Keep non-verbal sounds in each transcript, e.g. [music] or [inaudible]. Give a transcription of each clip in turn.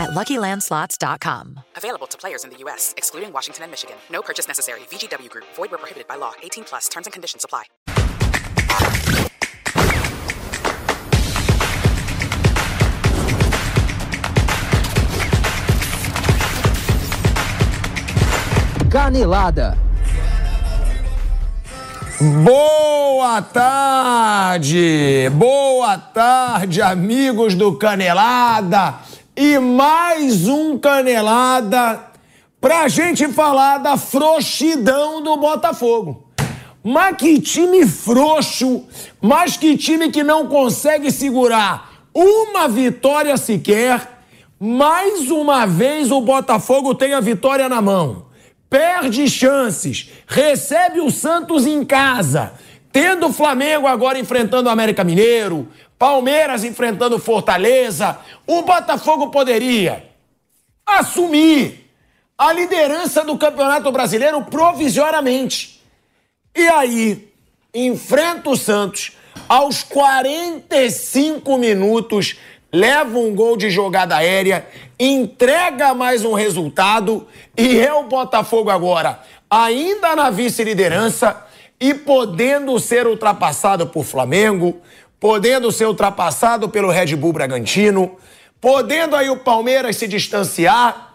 at LuckyLandSlots.com. Available to players in the U.S., excluding Washington and Michigan. No purchase necessary. VGW Group. Void where prohibited by law. 18 plus. Terms and conditions apply. Canelada. Boa tarde! Boa tarde, amigos do Canelada! E mais um Canelada pra gente falar da frouxidão do Botafogo. Mas que time frouxo, mas que time que não consegue segurar uma vitória sequer. Mais uma vez o Botafogo tem a vitória na mão perde chances, recebe o Santos em casa, tendo o Flamengo agora enfrentando o América Mineiro, Palmeiras enfrentando Fortaleza, o Botafogo poderia assumir a liderança do Campeonato Brasileiro provisoriamente. E aí, enfrenta o Santos aos 45 minutos leva um gol de jogada aérea, entrega mais um resultado e é o Botafogo agora, ainda na vice-liderança e podendo ser ultrapassado por Flamengo, podendo ser ultrapassado pelo Red Bull Bragantino, podendo aí o Palmeiras se distanciar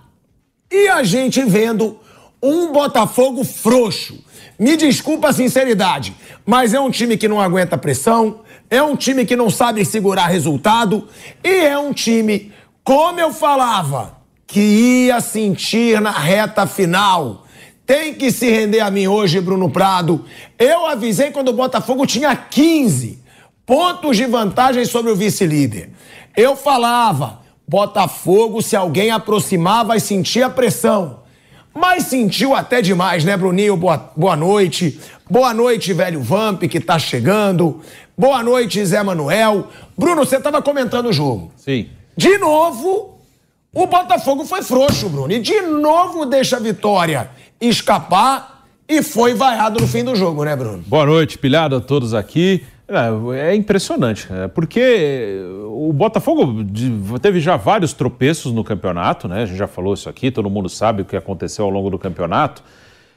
e a gente vendo um Botafogo frouxo. Me desculpa a sinceridade, mas é um time que não aguenta pressão, é um time que não sabe segurar resultado e é um time, como eu falava, que ia sentir na reta final. Tem que se render a mim hoje, Bruno Prado. Eu avisei quando o Botafogo tinha 15 pontos de vantagem sobre o vice-líder. Eu falava, Botafogo, se alguém aproximar, vai sentir a pressão. Mas sentiu até demais, né, Bruninho? Boa, boa noite. Boa noite, velho Vamp, que tá chegando. Boa noite, Zé Manuel. Bruno, você estava comentando o jogo. Sim. De novo, o Botafogo foi frouxo, Bruno. E de novo deixa a vitória escapar e foi vaiado no fim do jogo, né, Bruno? Boa noite, pilhado a todos aqui. É, é impressionante, porque o Botafogo teve já vários tropeços no campeonato, né? A gente já falou isso aqui, todo mundo sabe o que aconteceu ao longo do campeonato.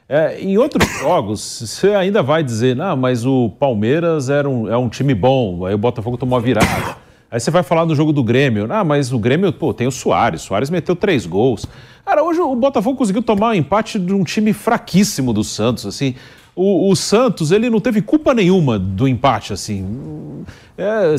É, em outros [coughs] jogos, você ainda vai dizer, não, mas o Palmeiras era um, é um time bom, aí o Botafogo tomou a virada. Aí você vai falar do jogo do Grêmio, ah, mas o Grêmio, pô, tem o Soares, o Soares meteu três gols. Cara, hoje o Botafogo conseguiu tomar um empate de um time fraquíssimo do Santos, assim. O, o Santos, ele não teve culpa nenhuma do empate, assim. É,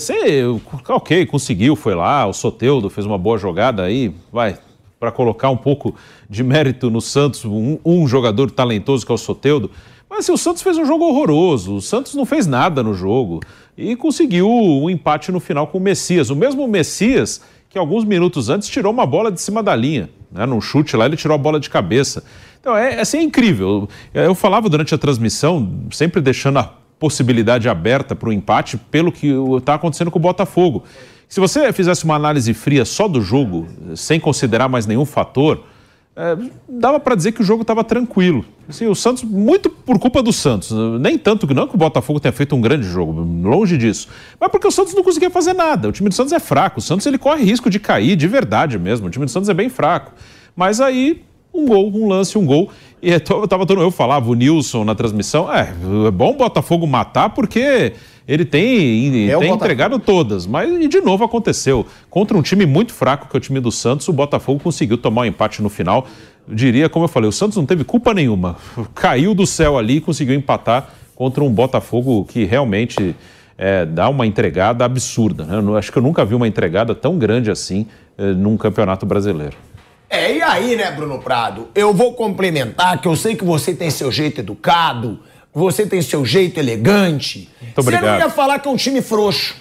ok, conseguiu, foi lá, o Soteudo fez uma boa jogada aí, vai, para colocar um pouco de mérito no Santos, um, um, jogador talentoso que é o Soteudo. Mas assim, o Santos fez um jogo horroroso, o Santos não fez nada no jogo e conseguiu um empate no final com o Messias. O mesmo Messias que alguns minutos antes tirou uma bola de cima da linha, né? num chute lá ele tirou a bola de cabeça. Então é, assim, é incrível. Eu falava durante a transmissão, sempre deixando a possibilidade aberta para o empate pelo que está acontecendo com o Botafogo. Se você fizesse uma análise fria só do jogo, sem considerar mais nenhum fator, é, dava para dizer que o jogo estava tranquilo. Assim, o Santos, muito por culpa do Santos, nem tanto que não que o Botafogo tenha feito um grande jogo, longe disso, mas porque o Santos não conseguia fazer nada. O time do Santos é fraco, o Santos ele corre risco de cair de verdade mesmo. O time do Santos é bem fraco. Mas aí um gol, um lance, um gol. E eu tava todo eu falava o Nilson na transmissão, é, é bom o Botafogo matar porque ele tem, é tem entregado todas, mas e de novo aconteceu. Contra um time muito fraco, que é o time do Santos, o Botafogo conseguiu tomar um empate no final. Diria, como eu falei, o Santos não teve culpa nenhuma. [laughs] Caiu do céu ali e conseguiu empatar contra um Botafogo que realmente é, dá uma entregada absurda. Né? Eu acho que eu nunca vi uma entregada tão grande assim é, num campeonato brasileiro. É, e aí, né, Bruno Prado? Eu vou complementar que eu sei que você tem seu jeito educado, você tem seu jeito elegante. Muito obrigado. Você não ia falar que é um time frouxo.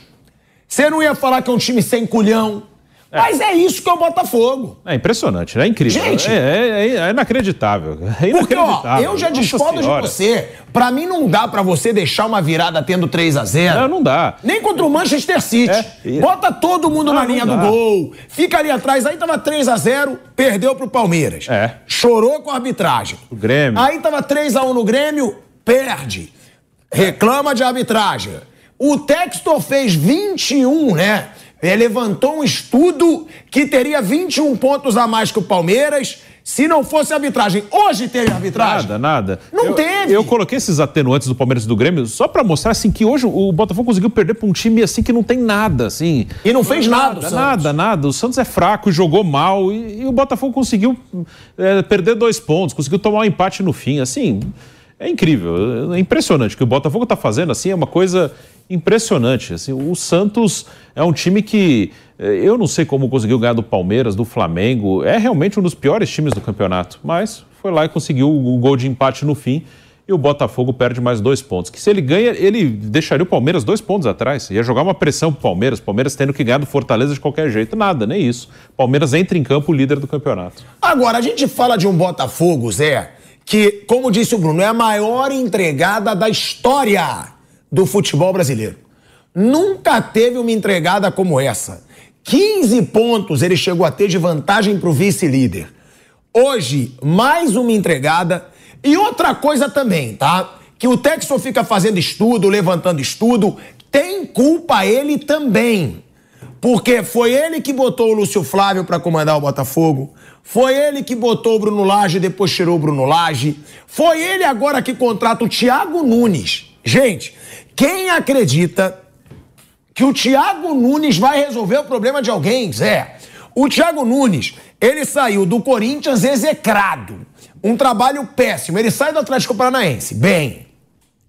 Você não ia falar que é um time sem culhão. É. Mas é isso que é o Botafogo. É impressionante, é incrível. Gente, é, é, é inacreditável. É inacreditável. Porque, ó, eu já discordo de você. Pra mim não dá pra você deixar uma virada tendo 3 a 0 Não, não dá. Nem contra o Manchester City. É. Bota todo mundo não, na linha do gol. Fica ali atrás. Aí tava 3 a 0 perdeu pro Palmeiras. É. Chorou com a arbitragem. O Grêmio. Aí tava 3 a 1 no Grêmio, perde. Reclama de arbitragem. O Textor fez 21, né? Ele levantou um estudo que teria 21 pontos a mais que o Palmeiras se não fosse arbitragem. Hoje teve arbitragem? Nada, nada. Não eu, teve. Eu coloquei esses atenuantes do Palmeiras e do Grêmio só para mostrar assim que hoje o Botafogo conseguiu perder para um time assim que não tem nada, assim. E não fez nada, nada, nada, nada. O Santos é fraco, jogou mal e, e o Botafogo conseguiu é, perder dois pontos, conseguiu tomar um empate no fim, assim. É incrível, é impressionante. O que o Botafogo está fazendo assim é uma coisa impressionante. Assim, o Santos é um time que eh, eu não sei como conseguiu ganhar do Palmeiras, do Flamengo. É realmente um dos piores times do campeonato, mas foi lá e conseguiu o gol de empate no fim. E o Botafogo perde mais dois pontos. Que se ele ganha, ele deixaria o Palmeiras dois pontos atrás. Ia jogar uma pressão pro Palmeiras. Palmeiras tendo que ganhar do Fortaleza de qualquer jeito. Nada, nem isso. Palmeiras entra em campo líder do campeonato. Agora, a gente fala de um Botafogo, Zé, que, como disse o Bruno, é a maior entregada da história do futebol brasileiro. Nunca teve uma entregada como essa. 15 pontos ele chegou a ter de vantagem para o vice-líder. Hoje, mais uma entregada. E outra coisa também, tá? Que o Texo fica fazendo estudo, levantando estudo, tem culpa ele também. Porque foi ele que botou o Lúcio Flávio para comandar o Botafogo. Foi ele que botou o Bruno Lage depois tirou o Bruno Lage. Foi ele agora que contrata o Thiago Nunes. Gente, quem acredita que o Thiago Nunes vai resolver o problema de alguém, Zé? O Thiago Nunes, ele saiu do Corinthians execrado. Um trabalho péssimo. Ele sai do Atlético Paranaense. Bem.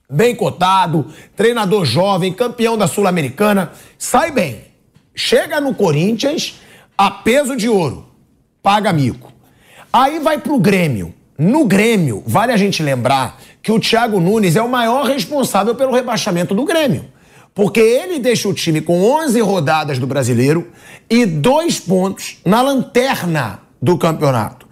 Bem cotado, treinador jovem, campeão da Sul-Americana. Sai bem. Chega no Corinthians a peso de ouro paga mico. Aí vai pro Grêmio. No Grêmio, vale a gente lembrar que o Thiago Nunes é o maior responsável pelo rebaixamento do Grêmio. Porque ele deixa o time com 11 rodadas do brasileiro e dois pontos na lanterna do campeonato.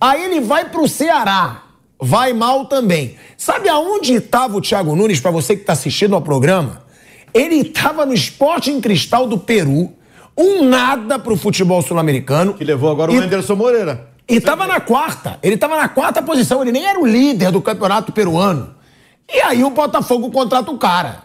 Aí ele vai pro Ceará, vai mal também. Sabe aonde estava o Thiago Nunes, para você que está assistindo ao programa? Ele estava no Esporte em Cristal do Peru, um nada pro futebol sul-americano. Que levou agora e, o Anderson Moreira. E tava na quarta. Ele tava na quarta posição. Ele nem era o líder do campeonato peruano. E aí o Botafogo contrata o cara.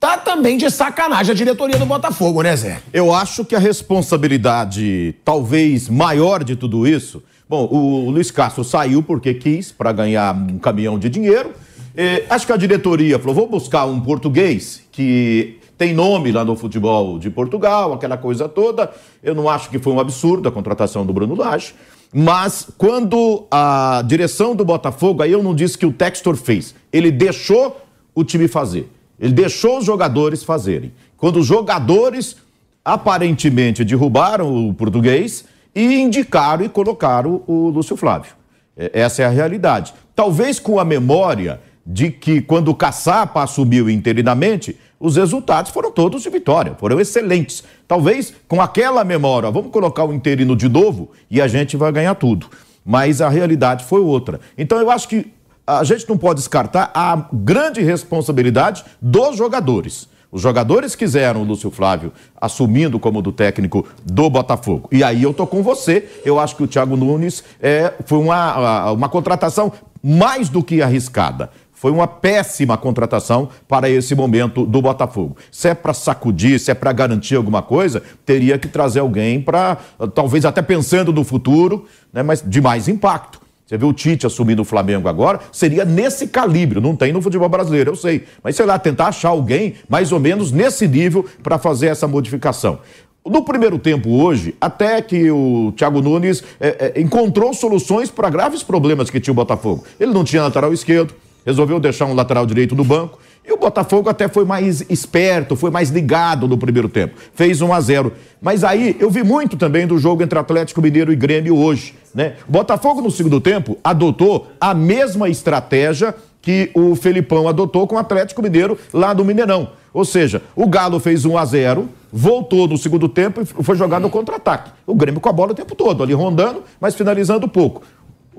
Tá também de sacanagem a diretoria do Botafogo, né, Zé? Eu acho que a responsabilidade talvez maior de tudo isso. Bom, o Luiz Castro saiu porque quis para ganhar um caminhão de dinheiro. É, acho que a diretoria falou: vou buscar um português que tem nome lá no futebol de Portugal, aquela coisa toda. Eu não acho que foi um absurdo a contratação do Bruno Lage. Mas quando a direção do Botafogo, aí eu não disse que o Textor fez, ele deixou o time fazer. Ele deixou os jogadores fazerem. Quando os jogadores aparentemente derrubaram o português e indicaram e colocaram o Lúcio Flávio. É, essa é a realidade. Talvez com a memória de que quando o Caçapa assumiu interinamente, os resultados foram todos de vitória, foram excelentes. Talvez com aquela memória, vamos colocar o interino de novo e a gente vai ganhar tudo. Mas a realidade foi outra. Então eu acho que a gente não pode descartar a grande responsabilidade dos jogadores. Os jogadores quiseram o Lúcio Flávio assumindo como do técnico do Botafogo. E aí eu tô com você. Eu acho que o Thiago Nunes é, foi uma, uma contratação mais do que arriscada. Foi uma péssima contratação para esse momento do Botafogo. Se é para sacudir, se é para garantir alguma coisa, teria que trazer alguém para, talvez até pensando no futuro, né, mas de mais impacto. Você vê o Tite assumindo o Flamengo agora, seria nesse calibre, não tem no futebol brasileiro, eu sei. Mas sei lá, tentar achar alguém mais ou menos nesse nível para fazer essa modificação. No primeiro tempo hoje, até que o Thiago Nunes é, é, encontrou soluções para graves problemas que tinha o Botafogo. Ele não tinha lateral esquerdo, resolveu deixar um lateral direito no banco. E o Botafogo até foi mais esperto, foi mais ligado no primeiro tempo. Fez 1 a 0. Mas aí eu vi muito também do jogo entre Atlético Mineiro e Grêmio hoje, né? Botafogo no segundo tempo adotou a mesma estratégia que o Felipão adotou com o Atlético Mineiro lá do Mineirão. Ou seja, o Galo fez 1 a 0 voltou no segundo tempo e foi jogado no contra-ataque. O Grêmio com a bola o tempo todo, ali rondando, mas finalizando pouco.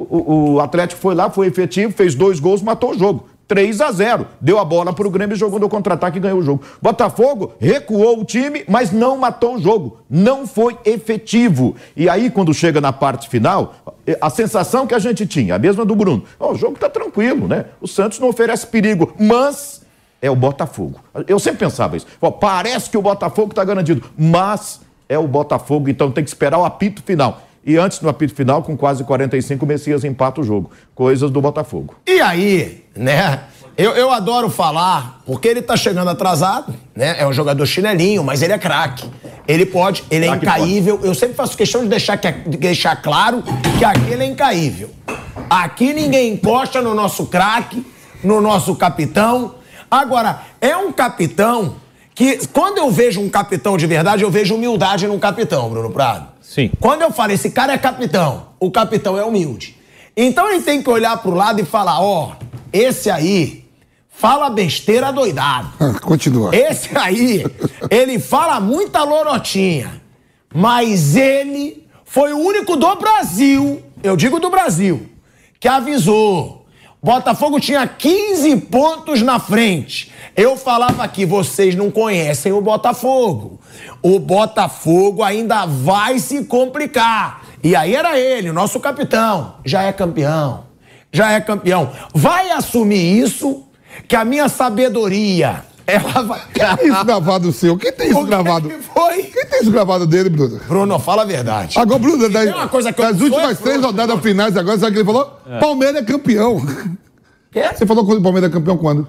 O, Atlético foi lá, foi efetivo, fez dois gols, matou o jogo. 3 a 0 Deu a bola para o Grêmio, jogou no contra-ataque e ganhou o jogo. Botafogo recuou o time, mas não matou o jogo. Não foi efetivo. E aí, quando chega na parte final, a sensação que a gente tinha, a mesma do Bruno, oh, o jogo está tranquilo, né? O Santos não oferece perigo, mas é o Botafogo. Eu sempre pensava isso. parece que o Botafogo está garantido, mas é o Botafogo, então tem que esperar o apito final. E antes do apito final, com quase 45, o Messias empata o jogo. Coisas do Botafogo. E aí, né? Eu, eu adoro falar, porque ele tá chegando atrasado, né? É um jogador chinelinho, mas ele é craque. Ele pode, ele é incaível. Pode. Eu sempre faço questão de deixar, que, de deixar claro que aquele é incaível. Aqui ninguém encosta no nosso craque, no nosso capitão. Agora, é um capitão que, quando eu vejo um capitão de verdade, eu vejo humildade num capitão, Bruno Prado. Sim. Quando eu falo, esse cara é capitão, o capitão é humilde. Então ele tem que olhar pro lado e falar: ó, oh, esse aí fala besteira doidado. [laughs] Continua. Esse aí, ele fala muita lorotinha. Mas ele foi o único do Brasil, eu digo do Brasil, que avisou. Botafogo tinha 15 pontos na frente. Eu falava que vocês não conhecem o Botafogo. O Botafogo ainda vai se complicar. E aí era ele, o nosso capitão. Já é campeão. Já é campeão. Vai assumir isso, que a minha sabedoria. Ela vai. Quem tem isso gravado seu? Quem tem isso gravado? foi? Quem tem isso gravado dele, Bruno? Bruno, fala a verdade. Agora, Bruno, das, uma coisa que das últimas três rodadas finais agora, sabe o que ele falou? É. Palmeiras é campeão. Quê? Você falou que o Palmeiras é campeão quando?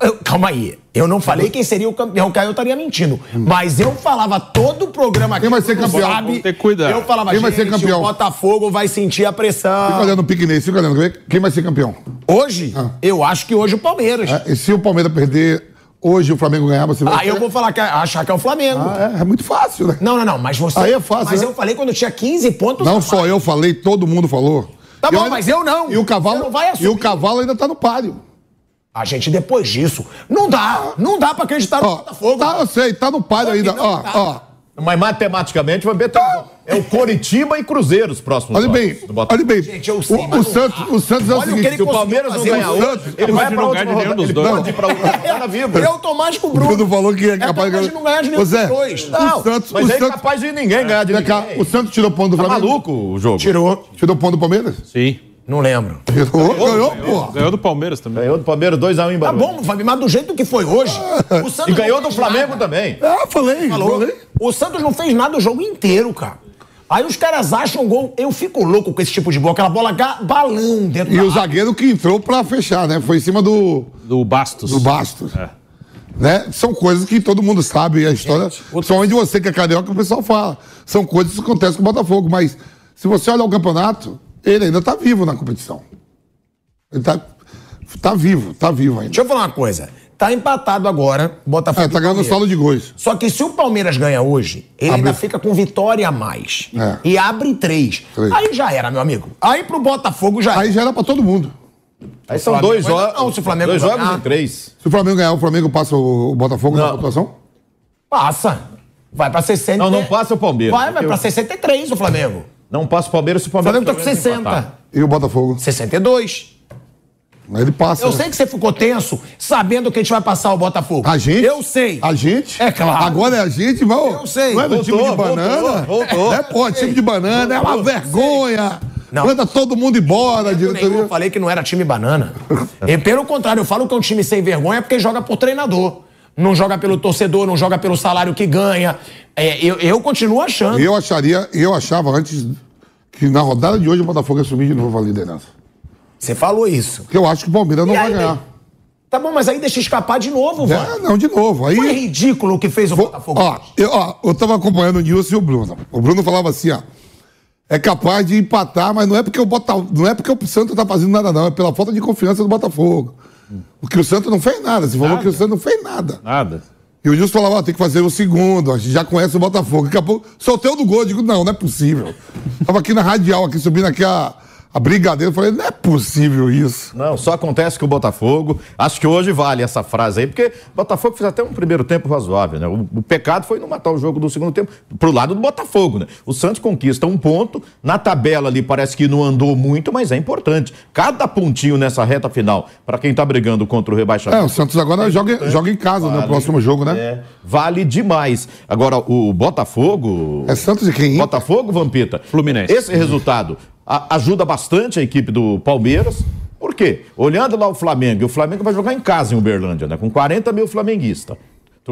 Eu, calma aí. Eu não falei quem seria o campeão, que aí eu estaria mentindo. Mas eu falava todo o programa aqui. Quem vai ser campeão? Sabe, ter cuidado. Eu falava, quem vai ser campeão? o Botafogo vai sentir a pressão. Fica olhando o piquenês, fica olhando. Quem vai ser campeão? Hoje? Ah. Eu acho que hoje o Palmeiras. É, e se o Palmeiras perder hoje o Flamengo ganhar, você vai. Ah, eu vou falar que achar que é o Flamengo. Ah, é, é, muito fácil, né? Não, não, não. Mas você. Aí é fácil. Mas né? eu falei quando tinha 15 pontos. Não só eu falei, todo mundo falou. Tá bom, mas eu não. E o cavalo. E o cavalo ainda tá no páreo. A gente, depois disso, não dá, não dá pra acreditar no Botafogo. Tá, eu sei, tá no páreo ainda. Ó, ó. Mas matematicamente vai ver. Tá. É o Coritiba e Cruzeiro os próximos Olha bem, olha bem. Gente, eu sei, o, o Santos, o Santos é o seguinte: o se o Palmeiras não ganhar hoje, ele vai pra outra nenhum dos dois. Pode ir pra outra viva. Eu tô mais com o Bruno. O Bruno falou que é capaz de não ganhar de nenhum dos dois. Não, o Santos, mas o é Santos... capaz de ninguém ganhar de ninguém. O Santos tirou ponto do tá Flamengo. maluco o jogo. Tirou. Tirou ponto do Palmeiras? Sim. Não lembro. [laughs] Ganhou, ganhou, pô. Ganhou do Palmeiras também. Ganhou do Palmeiras 2x1 em Tá bom, Fábio, mas do jeito que foi hoje. O Santos [laughs] e ganhou do Flamengo nada. também. Ah, falei, Falou. falei. O Santos não fez nada o jogo inteiro, cara. Aí os caras acham gol. Eu fico louco com esse tipo de gol, aquela bola balão dentro E da o zagueiro que entrou pra fechar, né? Foi em cima do. Do Bastos. Do Bastos. É. Né? São coisas que todo mundo sabe, a história. Gente, Só onde você que é carioca, o pessoal fala. São coisas que acontecem com o Botafogo. Mas se você olhar o campeonato, ele ainda tá vivo na competição. Ele tá, tá vivo, tá vivo ainda. Deixa eu falar uma coisa. Tá empatado agora, Botafogo. É, tá ganhando solo de gols. Só que se o Palmeiras ganha hoje, ele abre... ainda fica com vitória a mais. É. E abre três. três. Aí já era, meu amigo. Aí pro Botafogo já Aí já era pra todo mundo. Aí são dois jogos. Não, se o Flamengo dois ganhar, jogos em três. Se o Flamengo ganhar, o Flamengo passa o Botafogo não. na pontuação? Passa. Vai pra 60. Não, não passa o Palmeiras. Vai, vai pra 63 o Flamengo. Não passa o Palmeiras se o Palmeiras. O Flamengo tá com 60. Empatar. E o Botafogo? 62. Ele passa. Eu sei que você ficou tenso, sabendo que a gente vai passar o Botafogo. A gente? Eu sei. A gente? É claro. Agora é a gente, vamos. Eu sei. Não é do time de banana? Voltou, voltou. É, pô, time de banana, voltou. é uma vergonha. Não. Manda todo mundo embora, diretoria. Eu falei que não era time banana. e pelo contrário, eu falo que é um time sem vergonha porque joga por treinador. Não joga pelo torcedor, não joga pelo salário que ganha. É, eu, eu continuo achando. Eu acharia, eu achava antes que na rodada de hoje o Botafogo assumir de novo a liderança. Você falou isso. Eu acho que o Palmeiras não E vai aí, ganhar. Tá bom, mas aí deixa escapar de novo, É, velho. não, de novo. Aí, Foi ridículo o que fez o Vou- Botafogo. ó, eu, ó, eu tava acompanhando o Nilson e o Bruno. O Bruno falava assim, ó. É capaz de empatar, mas não é porque o Bota, não é porque o Santos tá fazendo nada, não. É pela falta de confiança do Botafogo. Porque o Santos não fez nada. Você falou Nada. que o Santos não fez nada. Nada. E o Nilson falava, ó, tem que fazer o segundo, a gente já conhece o Botafogo. Daqui a pouco, soltei o do gol, eu digo, não, não é possível. Tava aqui na radial, aqui subindo aqui a, a brigadeira, eu falei, não é possível isso. Não, só acontece com o Botafogo. Acho que hoje vale essa frase aí, porque o Botafogo fez até um primeiro tempo razoável, né? O, o pecado foi não matar o jogo do segundo tempo pro lado do Botafogo, né? O Santos conquista um ponto, na tabela ali parece que não andou muito, mas é importante. Cada pontinho nessa reta final, para quem tá brigando contra o rebaixamento. É, o Santos agora é joga, joga em casa vale, no próximo jogo, né? É, vale demais. Agora, o Botafogo. É Santos e quem? Botafogo, Vampita. Fluminense. Esse resultado ajuda bastante a equipe do Palmeiras. Por quê? Olhando lá o Flamengo, e o Flamengo vai jogar em casa em Uberlândia, né? Com 40 mil flamenguistas.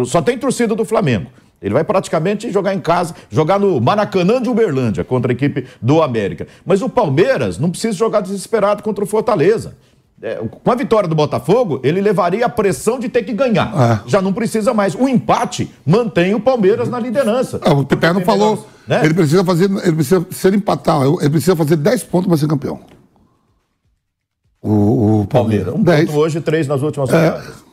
Só tem torcida do Flamengo. Ele vai praticamente jogar em casa, jogar no Maracanã de Uberlândia contra a equipe do América. Mas o Palmeiras não precisa jogar desesperado contra o Fortaleza. É, com a vitória do Botafogo, ele levaria a pressão de ter que ganhar. É. Já não precisa mais. O empate mantém o Palmeiras na liderança. É, o Pepe não falou. Né? Ele precisa fazer. Ele precisa, se ele empatar, ele precisa fazer 10 pontos para ser campeão. O, o Palmeiras. Um 10. ponto hoje, três nas últimas é. rodadas.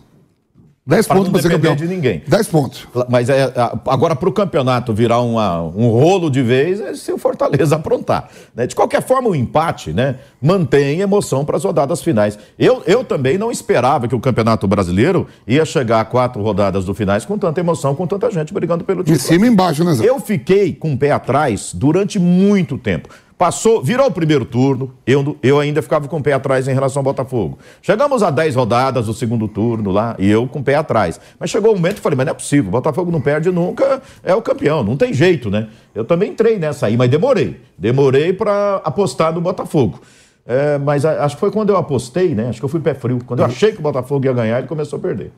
10 pontos para ser campeão. de ninguém. 10 pontos. Mas é, agora para o campeonato virar uma, um rolo de vez é se o Fortaleza [laughs] aprontar. Né? De qualquer forma, o empate né, mantém emoção para as rodadas finais. Eu, eu também não esperava que o Campeonato Brasileiro ia chegar a quatro rodadas do finais com tanta emoção, com tanta gente brigando pelo título. De cima e embaixo, né, Zé? Eu fiquei com o pé atrás durante muito tempo. Passou, virou o primeiro turno, eu, eu ainda ficava com o pé atrás em relação ao Botafogo. Chegamos a 10 rodadas do segundo turno lá, e eu com o pé atrás. Mas chegou o um momento que falei, mas não é possível, o Botafogo não perde nunca, é o campeão, não tem jeito, né? Eu também entrei nessa aí, mas demorei. Demorei para apostar no Botafogo. É, mas acho que foi quando eu apostei, né? Acho que eu fui pé frio. Quando eu achei que o Botafogo ia ganhar, ele começou a perder.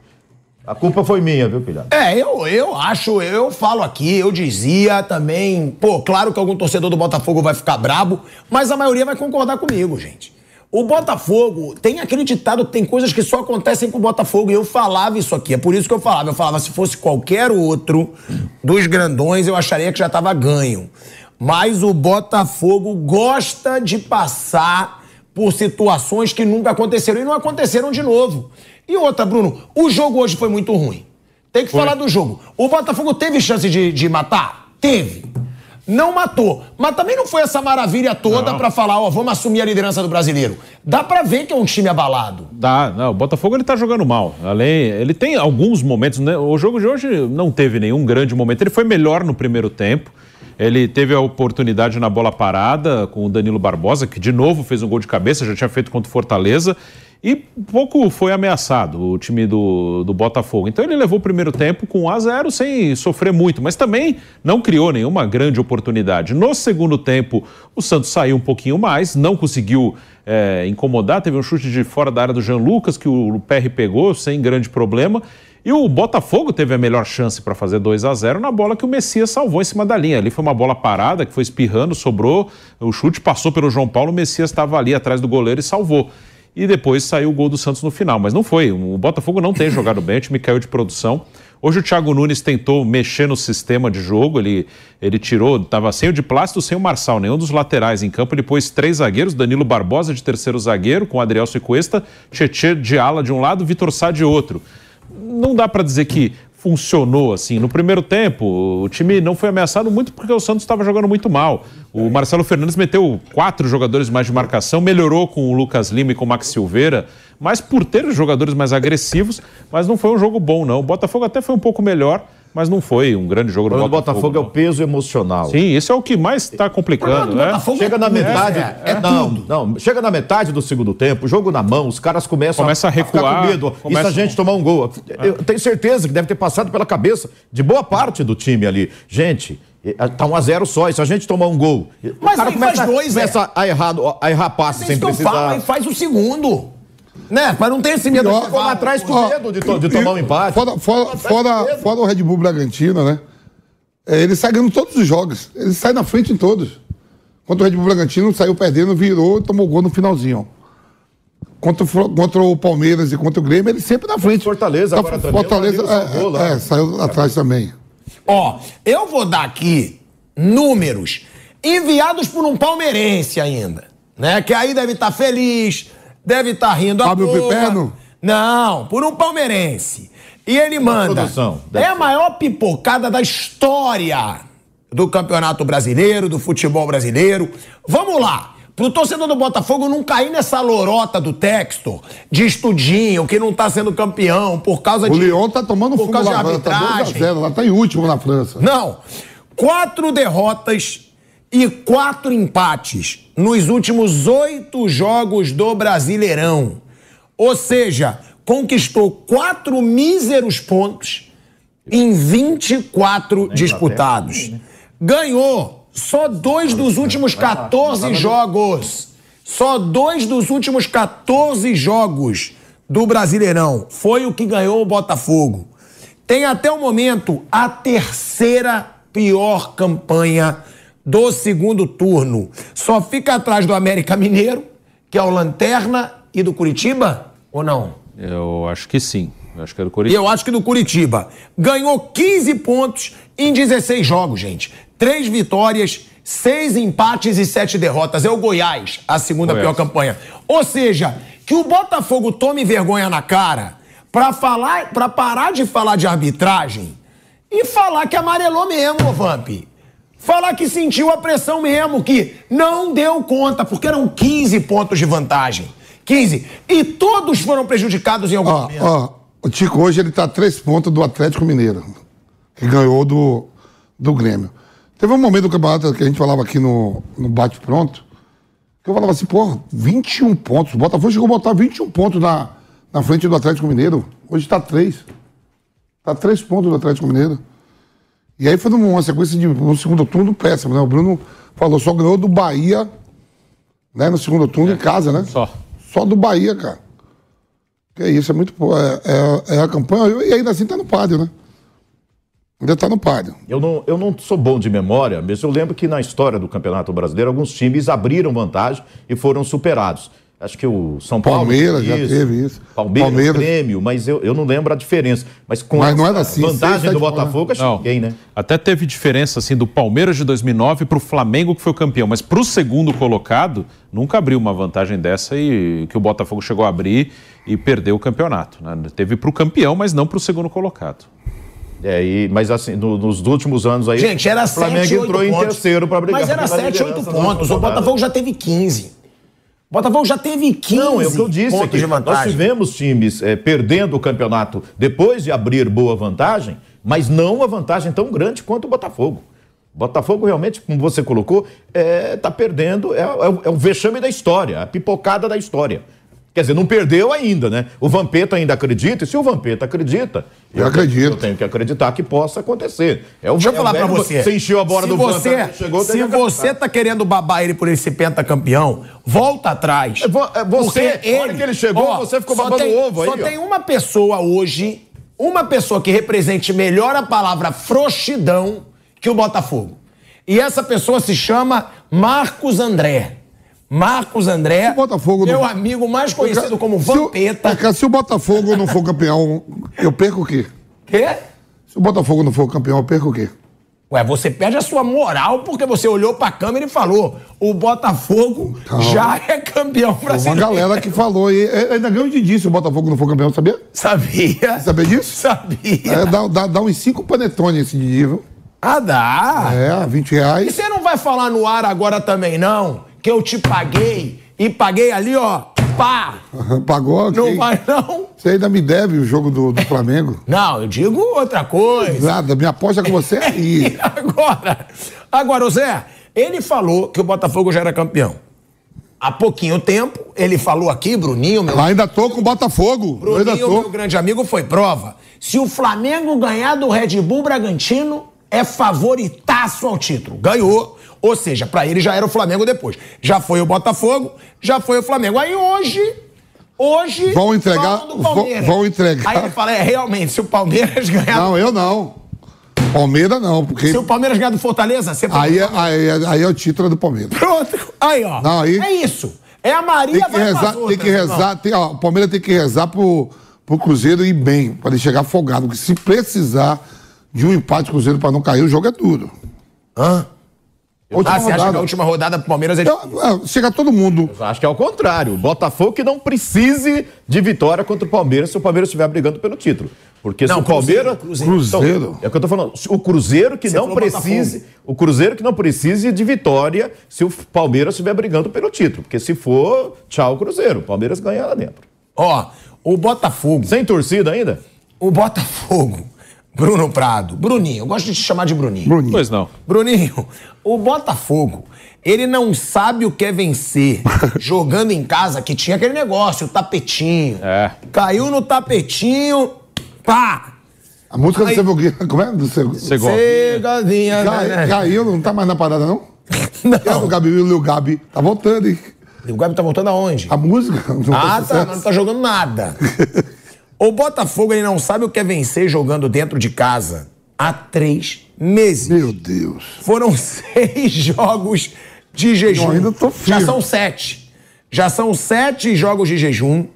A culpa foi minha, viu, filha? É, eu, eu acho, eu falo aqui, eu dizia também, pô, claro que algum torcedor do Botafogo vai ficar brabo, mas a maioria vai concordar comigo, gente. O Botafogo tem acreditado que tem coisas que só acontecem com o Botafogo. E eu falava isso aqui. É por isso que eu falava. Eu falava, se fosse qualquer outro dos grandões, eu acharia que já estava ganho. Mas o Botafogo gosta de passar por situações que nunca aconteceram e não aconteceram de novo. E outra, Bruno, o jogo hoje foi muito ruim. Tem que foi. falar do jogo. O Botafogo teve chance de, de matar? Teve. Não matou. Mas também não foi essa maravilha toda para falar, ó, vamos assumir a liderança do brasileiro. Dá para ver que é um time abalado. Dá, não. O Botafogo ele tá jogando mal. Além, ele tem alguns momentos, né? O jogo de hoje não teve nenhum grande momento. Ele foi melhor no primeiro tempo. Ele teve a oportunidade na bola parada com o Danilo Barbosa, que de novo fez um gol de cabeça, já tinha feito contra o Fortaleza. E pouco foi ameaçado o time do, do Botafogo. Então ele levou o primeiro tempo com 1 a 0 sem sofrer muito, mas também não criou nenhuma grande oportunidade. No segundo tempo, o Santos saiu um pouquinho mais, não conseguiu é, incomodar. Teve um chute de fora da área do Jean Lucas que o, PR pegou sem grande problema. E o Botafogo teve a melhor chance para fazer 2 a 0 na bola que o Messias salvou em cima da linha. Ali foi uma bola parada que foi espirrando, sobrou, o chute passou pelo João Paulo, o Messias estava ali atrás do goleiro e salvou e depois saiu o gol do Santos no final. Mas não foi. O Botafogo não tem jogado bem, o time caiu de produção. Hoje o Thiago Nunes tentou mexer no sistema de jogo, ele, ele tirou, estava sem o de plástico, sem o Marçal, nenhum dos laterais em campo. Ele pôs três zagueiros, Danilo Barbosa de terceiro zagueiro, com Adriel Cuesta, Tietchan de ala de um lado, Vitor Sá de outro. Não dá para dizer que funcionou assim. No primeiro tempo, o time não foi ameaçado muito porque o Santos estava jogando muito mal. O Marcelo Fernandes meteu quatro jogadores mais de marcação, melhorou com o Lucas Lima e com o Max Silveira, mas por ter jogadores mais agressivos, mas não foi um jogo bom, não. O Botafogo até foi um pouco melhor mas não foi um grande jogo do Botafogo. O Botafogo é o peso emocional. Sim, isso é o que mais está complicando, né? Chega na metade, é, é, é não, tudo. não, chega na metade do segundo tempo, jogo na mão, os caras começam Começa a, a recuar, a com medo. Começa... E se a gente tomar um gol? Eu tenho certeza que deve ter passado pela cabeça de boa parte do time ali. Gente, Tá um a zero só, e se a gente tomar um gol. Mas o cara começa, faz dois, começa é. a, errar, a errar passe sem precisar. Falo, aí faz o segundo. Né? Mas não tem esse medo. Pior, ficou lá atrás com medo de, to, de tomar um empate. Fora, fora, fora, fora o Red Bull Bragantino, né? É, ele sai ganhando todos os jogos. Ele sai na frente em todos. Contra o Red Bull Bragantino, saiu perdendo, virou e tomou gol no finalzinho. Contra, contra o Palmeiras e contra o Grêmio, ele sempre na frente. Fortaleza tá, agora Fortaleza, também. É, é, saiu atrás também. Ó, eu vou dar aqui números enviados por um palmeirense ainda, né? Que aí deve estar tá feliz, deve estar tá rindo Fábio a Fábio Piperno? Não, por um palmeirense. E ele manda. É a maior pipocada da história do Campeonato Brasileiro, do futebol brasileiro. Vamos lá. pro torcedor do Botafogo não cair nessa lorota do Textor de estudinho, que não tá sendo campeão por causa O de. Lyon tá tomando por fumo causa de lá, tá 2 a arbitragem. 0, lá tá em último na França. Não. Quatro derrotas e quatro empates nos últimos oito jogos do Brasileirão. Ou seja, conquistou quatro míseros pontos em 24 disputados. Ganhou só dois dos últimos 14 jogos. Só dois dos últimos 14 jogos do Brasileirão. Foi o que ganhou o Botafogo. Tem até o momento a terceira pior campanha do segundo turno. Só fica atrás do América Mineiro, que é o Lanterna, e do Curitiba, ou não? Eu acho que sim. Eu acho que é do E Corinthians. eu acho que do Curitiba. Ganhou 15 pontos em 16 jogos, gente. Três vitórias, seis empates e sete derrotas. É o Goiás, a segunda Goiás. pior campanha. Ou seja, que o Botafogo tome vergonha na cara pra falar, para parar de falar de arbitragem e falar que amarelou mesmo, Vamp. Falar que sentiu a pressão mesmo, que não deu conta, porque eram 15 pontos de vantagem. 15. E todos foram prejudicados em algum Ó, momento. ó, o Tico hoje ele tá a três pontos do Atlético Mineiro, que ganhou do, do Grêmio. Teve um momento do campeonato que a gente falava aqui no, no Bate Pronto, que eu falava assim, pô, 21 pontos. O Botafogo chegou a botar 21 pontos na, na frente do Atlético Mineiro. Hoje tá três. Tá três pontos do Atlético Mineiro. E aí foi numa sequência de um segundo turno péssimo, né? O Bruno falou, só ganhou do Bahia, né? No segundo turno em casa, né? Só. Só do Bahia, cara. Que isso, é muito. É, é, é a campanha. E ainda assim tá no pádio, né? Ainda tá no pádio. Eu não, eu não sou bom de memória, mas eu lembro que na história do Campeonato Brasileiro, alguns times abriram vantagem e foram superados. Acho que o São Paulo. Palmeiras já teve isso. Palmeiras, Palmeiras. Grêmio, mas eu, eu não lembro a diferença. Mas com Mas era assim, vantagem do Botafogo, acho que ninguém, né? Até teve diferença assim do Palmeiras de 2009 para o Flamengo que foi o campeão, mas para o segundo colocado nunca abriu uma vantagem dessa e que o Botafogo chegou a abrir e perdeu o campeonato. né? Teve para o campeão, mas não para o segundo colocado. É, e, mas assim, no- nos últimos anos aí. Gente, era o Flamengo 7, 8 entrou em pontos. terceiro para brigar. Mas era pela 7, 8 liderança na pontos. O. Botafogo já teve 15. Botafogo já teve 15 Não, é o que eu disse. é pontos que de nós vantagem. tivemos times eh, perdendo o campeonato depois de abrir boa vantagem, mas não uma vantagem tão grande quanto o Botafogo. O Botafogo realmente, como você colocou, está perdendo, é, é o- é o vexame da história, a pipocada da história. Quer dizer, não perdeu ainda, né? O Vampeta ainda acredita, e se o Vampeta acredita, Eu acredito. Eu tenho que acreditar que possa acontecer. É o, Deixa eu é falar pra velho- você. Você encheu a bola se do você, Vampeta, chegou, Se você tá querendo babar ele por ele ser pentacampeão, volta atrás. É, é, você, Porque a hora que ele chegou, você ficou só babando tem- ovo aí, Só ó. tem uma pessoa hoje, uma pessoa que represente melhor a palavra frouxidão que o Botafogo. E essa pessoa se chama Marcos André. Marcos André, Botafogo meu não- amigo mais conhecido como Se o- Vampeta. Se o Botafogo não for campeão, eu perco o quê? Quê? Se o Botafogo não for campeão, eu perco o quê? Ué, você perde a sua moral porque você olhou pra câmera e falou: o Botafogo já é campeão Uma brasileiro. galera que falou. E é- ainda ganhou de disso se o Botafogo não for campeão, sabia? Sabia? Sabia disso? Sabia. É, dá, dá, dá uns cinco panetones esse Didi, viu? Ah, dá. É, 20 E reais. você não vai falar no ar agora também, não? Que eu te paguei e paguei ali, ó, pá. [laughs] Pagou? Não ok. vai, não? Você ainda me deve o jogo do, do Flamengo. Não, eu digo outra coisa. Nada, minha aposta com você [laughs] é aí. Agora? Agora, o Zé, ele falou que o Botafogo já era campeão. Há pouquinho tempo, ele falou aqui, Bruninho, meu Lá ainda tô com o Botafogo. Eu ainda Bruninho, meu tô. grande amigo, foi prova. Se o Flamengo ganhar do Red Bull Bragantino, é favoritaço ao título. Ganhou. Ou seja, pra ele já era o Flamengo depois. Já foi o Botafogo, já foi o Flamengo. Aí hoje. Hoje. Vão entregar- falam do Palmeiras. vão- entregar- Aí ele fala: é, realmente, se o Palmeiras [laughs] ganhar. Não, eu não. Palmeiras não, porque Se o Palmeiras ganhar do Fortaleza, você aí é, aí, é- aí é o título do Palmeiras. Pronto. Aí, ó. Não, aí- É isso. É a Maria Tem que vai rezar, pras tem outras, que rezar, tem, ó, o Palmeiras tem que rezar pro, pro Cruzeiro ir bem, para ele chegar folgado. Porque se precisar de um empate Cruzeiro para não cair, o jogo é duro. Hã? Última Ah, você acha que a última rodada pro Palmeiras é Eu- eu- chega todo mundo. Eu Acho que é o contrário. O Botafogo que não precise de vitória contra o Palmeiras se o Palmeiras estiver brigando pelo título. Porque Não, se o Palmeiras. Cruzeiro, Cruzeiro. Então, é o que eu tô falando. O Cruzeiro que Você não precise. O Cruzeiro que não precise de vitória se o Palmeiras estiver brigando pelo título. Porque se for, tchau, Cruzeiro. O Palmeiras ganha lá dentro. Ó, o Botafogo. Sem torcida ainda? O Botafogo. Bruno Prado. Bruninho, eu gosto de te chamar de Bruninho. Bruninho. Pois não. Bruninho, o Botafogo, ele não sabe o que é vencer. [laughs] jogando em casa, que tinha aquele negócio, o tapetinho. É. Caiu no tapetinho, pá! A música do Aí- Segovinha, como é? Do. Cegadinha, Cai- né? Caiu, não tá mais na parada, não? [laughs] É, o Não. Gabi, o Lil Gabi tá voltando, hein? O Gabi tá voltando aonde? A música. não Ah, tá, não tá jogando nada. [laughs] o Botafogo, ele não sabe o que é vencer jogando dentro de casa há três meses. Meu Deus. Foram [laughs] seis jogos de jejum. Eu ainda tô Já firme. são sete. Já são sete jogos de jejum,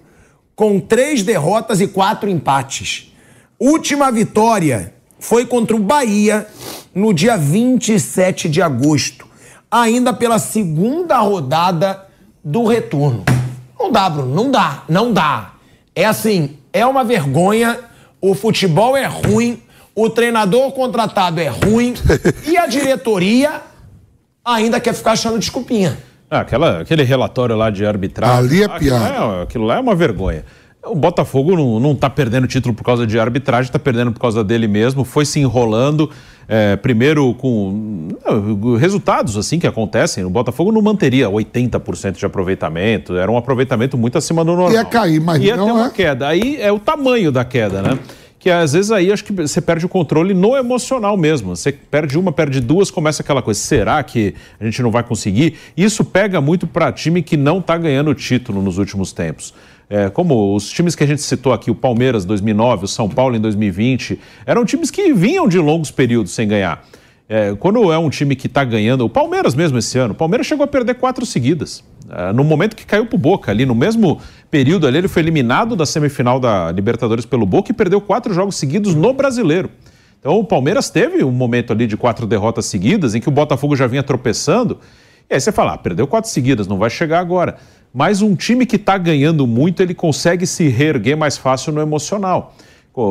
com três derrotas e quatro empates. Última vitória foi contra o Bahia no dia 27 de agosto, ainda pela segunda rodada do retorno. Não dá, Bruno, não dá, não dá. É assim, é uma vergonha, o futebol é ruim, o treinador contratado é ruim [laughs] e a diretoria ainda quer ficar achando desculpinha. Ah, aquela, aquele relatório lá de arbitragem. Ali é aquilo piada. lá é- aquilo lá é uma vergonha. O Botafogo não, não tá perdendo título por causa de arbitragem, tá perdendo por causa dele mesmo, foi se enrolando, é, primeiro com não, resultados assim que acontecem. O Botafogo não manteria 80% de aproveitamento, era um aproveitamento muito acima do normal. Ia cair, mas Ia não ter uma é. queda. Aí é o tamanho da queda, né? Que às vezes aí acho que você perde o controle no emocional mesmo. Você perde uma, perde duas, começa aquela coisa. Será que a gente não vai conseguir? Isso pega muito para time que não está ganhando título nos últimos tempos. É, como os times que a gente citou aqui, o Palmeiras 2009, o São Paulo em 2020, eram times que vinham de longos períodos sem ganhar. É, quando é um time que está ganhando, o Palmeiras mesmo esse ano, o Palmeiras chegou a perder quatro seguidas. É, no momento que caiu pro Boca ali, no mesmo período ali, ele foi eliminado da semifinal da Libertadores pelo Boca e perdeu quatro jogos seguidos no Brasileiro. Então o Palmeiras teve um momento ali de quatro derrotas seguidas, em que o Botafogo já vinha tropeçando. E aí você fala, ah, perdeu quatro seguidas, não vai chegar agora. Mas um time que está ganhando muito, ele consegue se reerguer mais fácil no emocional.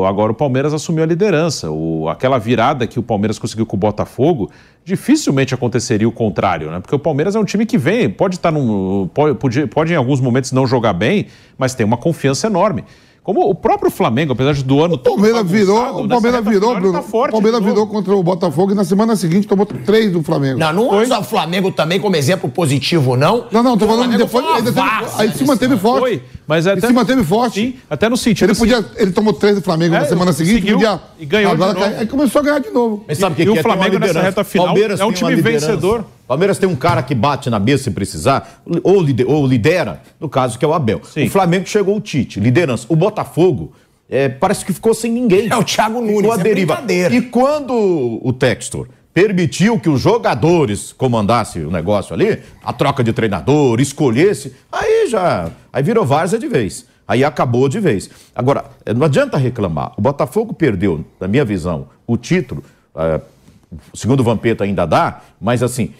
Agora o Palmeiras assumiu a liderança. O- aquela virada que o Palmeiras conseguiu com o Botafogo, dificilmente aconteceria o contrário, né? Porque o Palmeiras é um time que vem, pode estar num. Pode, pode, pode em alguns momentos não jogar bem, mas tem uma confiança enorme. Como o próprio Flamengo, apesar de do ano O Palmeiras virou, o Palmeiras virou, Bruno. Tá forte o Palmeiras virou contra o Botafogo e na semana seguinte tomou três do Flamengo. Não, não usa o Flamengo também como exemplo positivo, não. Não, não, tô falando depois. várzea aí se nesse manteve forte. Foi, mas ele até- se manteve forte. Sim, até no sentido Ele, assim- podia, ele tomou três do Flamengo É, na semana seguinte, seguiu podia, e ganhou de agora novo. cai- aí começou a ganhar de novo. Mas sabe o que E que o é? Flamengo nessa reta final Palmeiras é um time vencedor. Palmeiras tem um cara que bate na mesa se precisar, ou, ou lidera, no caso que é o Abel. Sim. O Flamengo chegou o Tite, liderança. O Botafogo é, parece que ficou sem ninguém. É o Thiago Nunes, Ficou a é deriva. E quando o Textor permitiu que os jogadores comandassem o negócio ali, a troca de treinador, escolhesse, aí já, aí virou várzea de vez. Aí acabou de vez. Agora, eh, não adianta reclamar. O Botafogo perdeu, na minha visão, o título. eh, segundo o Vampeta ainda dá, mas assim,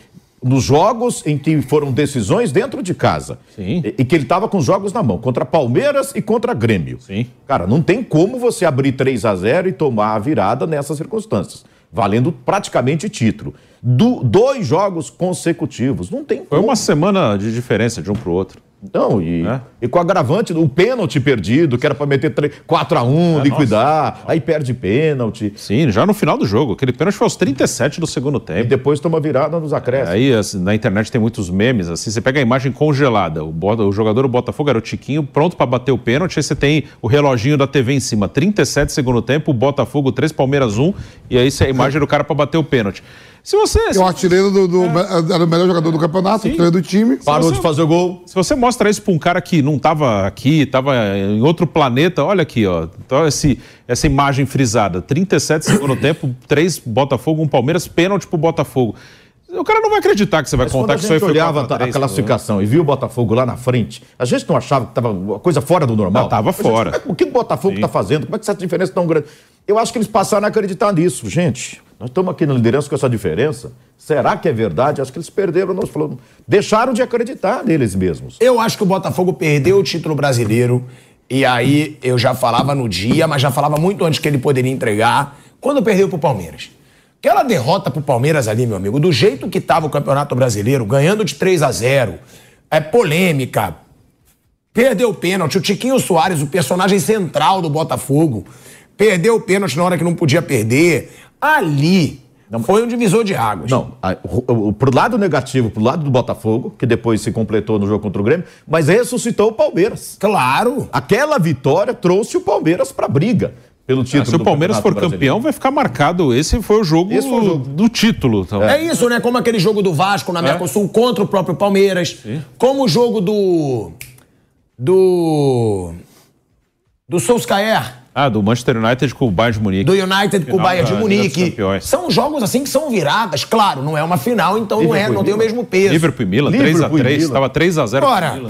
nos jogos em que foram decisões dentro de casa. Sim. E, e que ele estava com os jogos na mão, contra Palmeiras e contra Grêmio. Sim. Cara, não tem como você abrir 3 a 0 e tomar a virada nessas circunstâncias. Valendo praticamente título. Do- dois jogos consecutivos. Não tem Foi como. uma semana de diferença de um pro outro. Não, e, É. e com o agravante do pênalti perdido, que era para meter 4 a 1 É, liquidar, aí perde pênalti. Sim, já no final do jogo. Aquele pênalti foi aos 37 do segundo E tempo. depois toma virada nos acréscimos. Aí assim, na internet tem muitos memes, assim, você pega a imagem congelada, o, o jogador do Botafogo era o Tiquinho, pronto para bater o pênalti, aí você tem o reloginho da TV em cima, 37 segundo tempo, o Botafogo 3, Palmeiras 1, e aí você- a imagem do cara para bater o pênalti. Se você, É o artilheiro do, do- era o melhor jogador do campeonato, o artilheiro do time. Parou você- de fazer o gol. se você mostra isso para um cara que não estava aqui, estava em outro planeta, olha aqui, ó, então esse, essa imagem frisada, 37 segundo [laughs] tempo, 3 Botafogo, 1 Palmeiras, pênalti pro Botafogo. O cara não vai acreditar que você vai Mas contar a que isso aí gente foi olhava 4 a a 3, classificação e viu o Botafogo lá na frente, a gente não achava que estava uma coisa fora do normal. Não, tava A gente, fora. "Mas O que o Botafogo está fazendo? Como é que essa diferença é tão grande? Eu acho que eles passaram a acreditar nisso. Gente, nós estamos aqui na liderança com essa diferença. Será que é verdade? Acho que eles perderam, nós falamos, deixaram de acreditar neles mesmos. Eu acho que o Botafogo perdeu o título brasileiro. E aí eu já falava no dia, mas já falava muito antes que ele poderia entregar, quando perdeu pro Palmeiras. Aquela derrota pro Palmeiras ali, meu amigo, do jeito que tava o Campeonato Brasileiro, ganhando de 3 a 0 é polêmica, perdeu o pênalti, o Tiquinho Soares, o personagem central do Botafogo, perdeu o pênalti na hora que não podia perder. Ali foi um divisor de águas. Não, a, o, o, pro lado negativo, pro lado do Botafogo, que depois se completou no jogo contra o Grêmio, mas ressuscitou o Palmeiras. Claro. Aquela vitória trouxe o Palmeiras pra briga. Pelo título Ah, se o do Palmeiras for Campeonato campeão, vai ficar marcado. Esse foi o jogo, foi o jogo. do título. Então. É isso, né? Como aquele jogo do Vasco na Mercosul contra o próprio Palmeiras. Como o jogo do. Do. Do Solskjaer. Ah, do Manchester United com o Bayern de Munique. Do United com o Bayern de Munique. São jogos assim que são viradas. Claro, não é uma final, então não, é, não tem o mesmo peso. Liverpool e Milan, Liverpool e 3x3. Milan. Estava 3x0 Agora,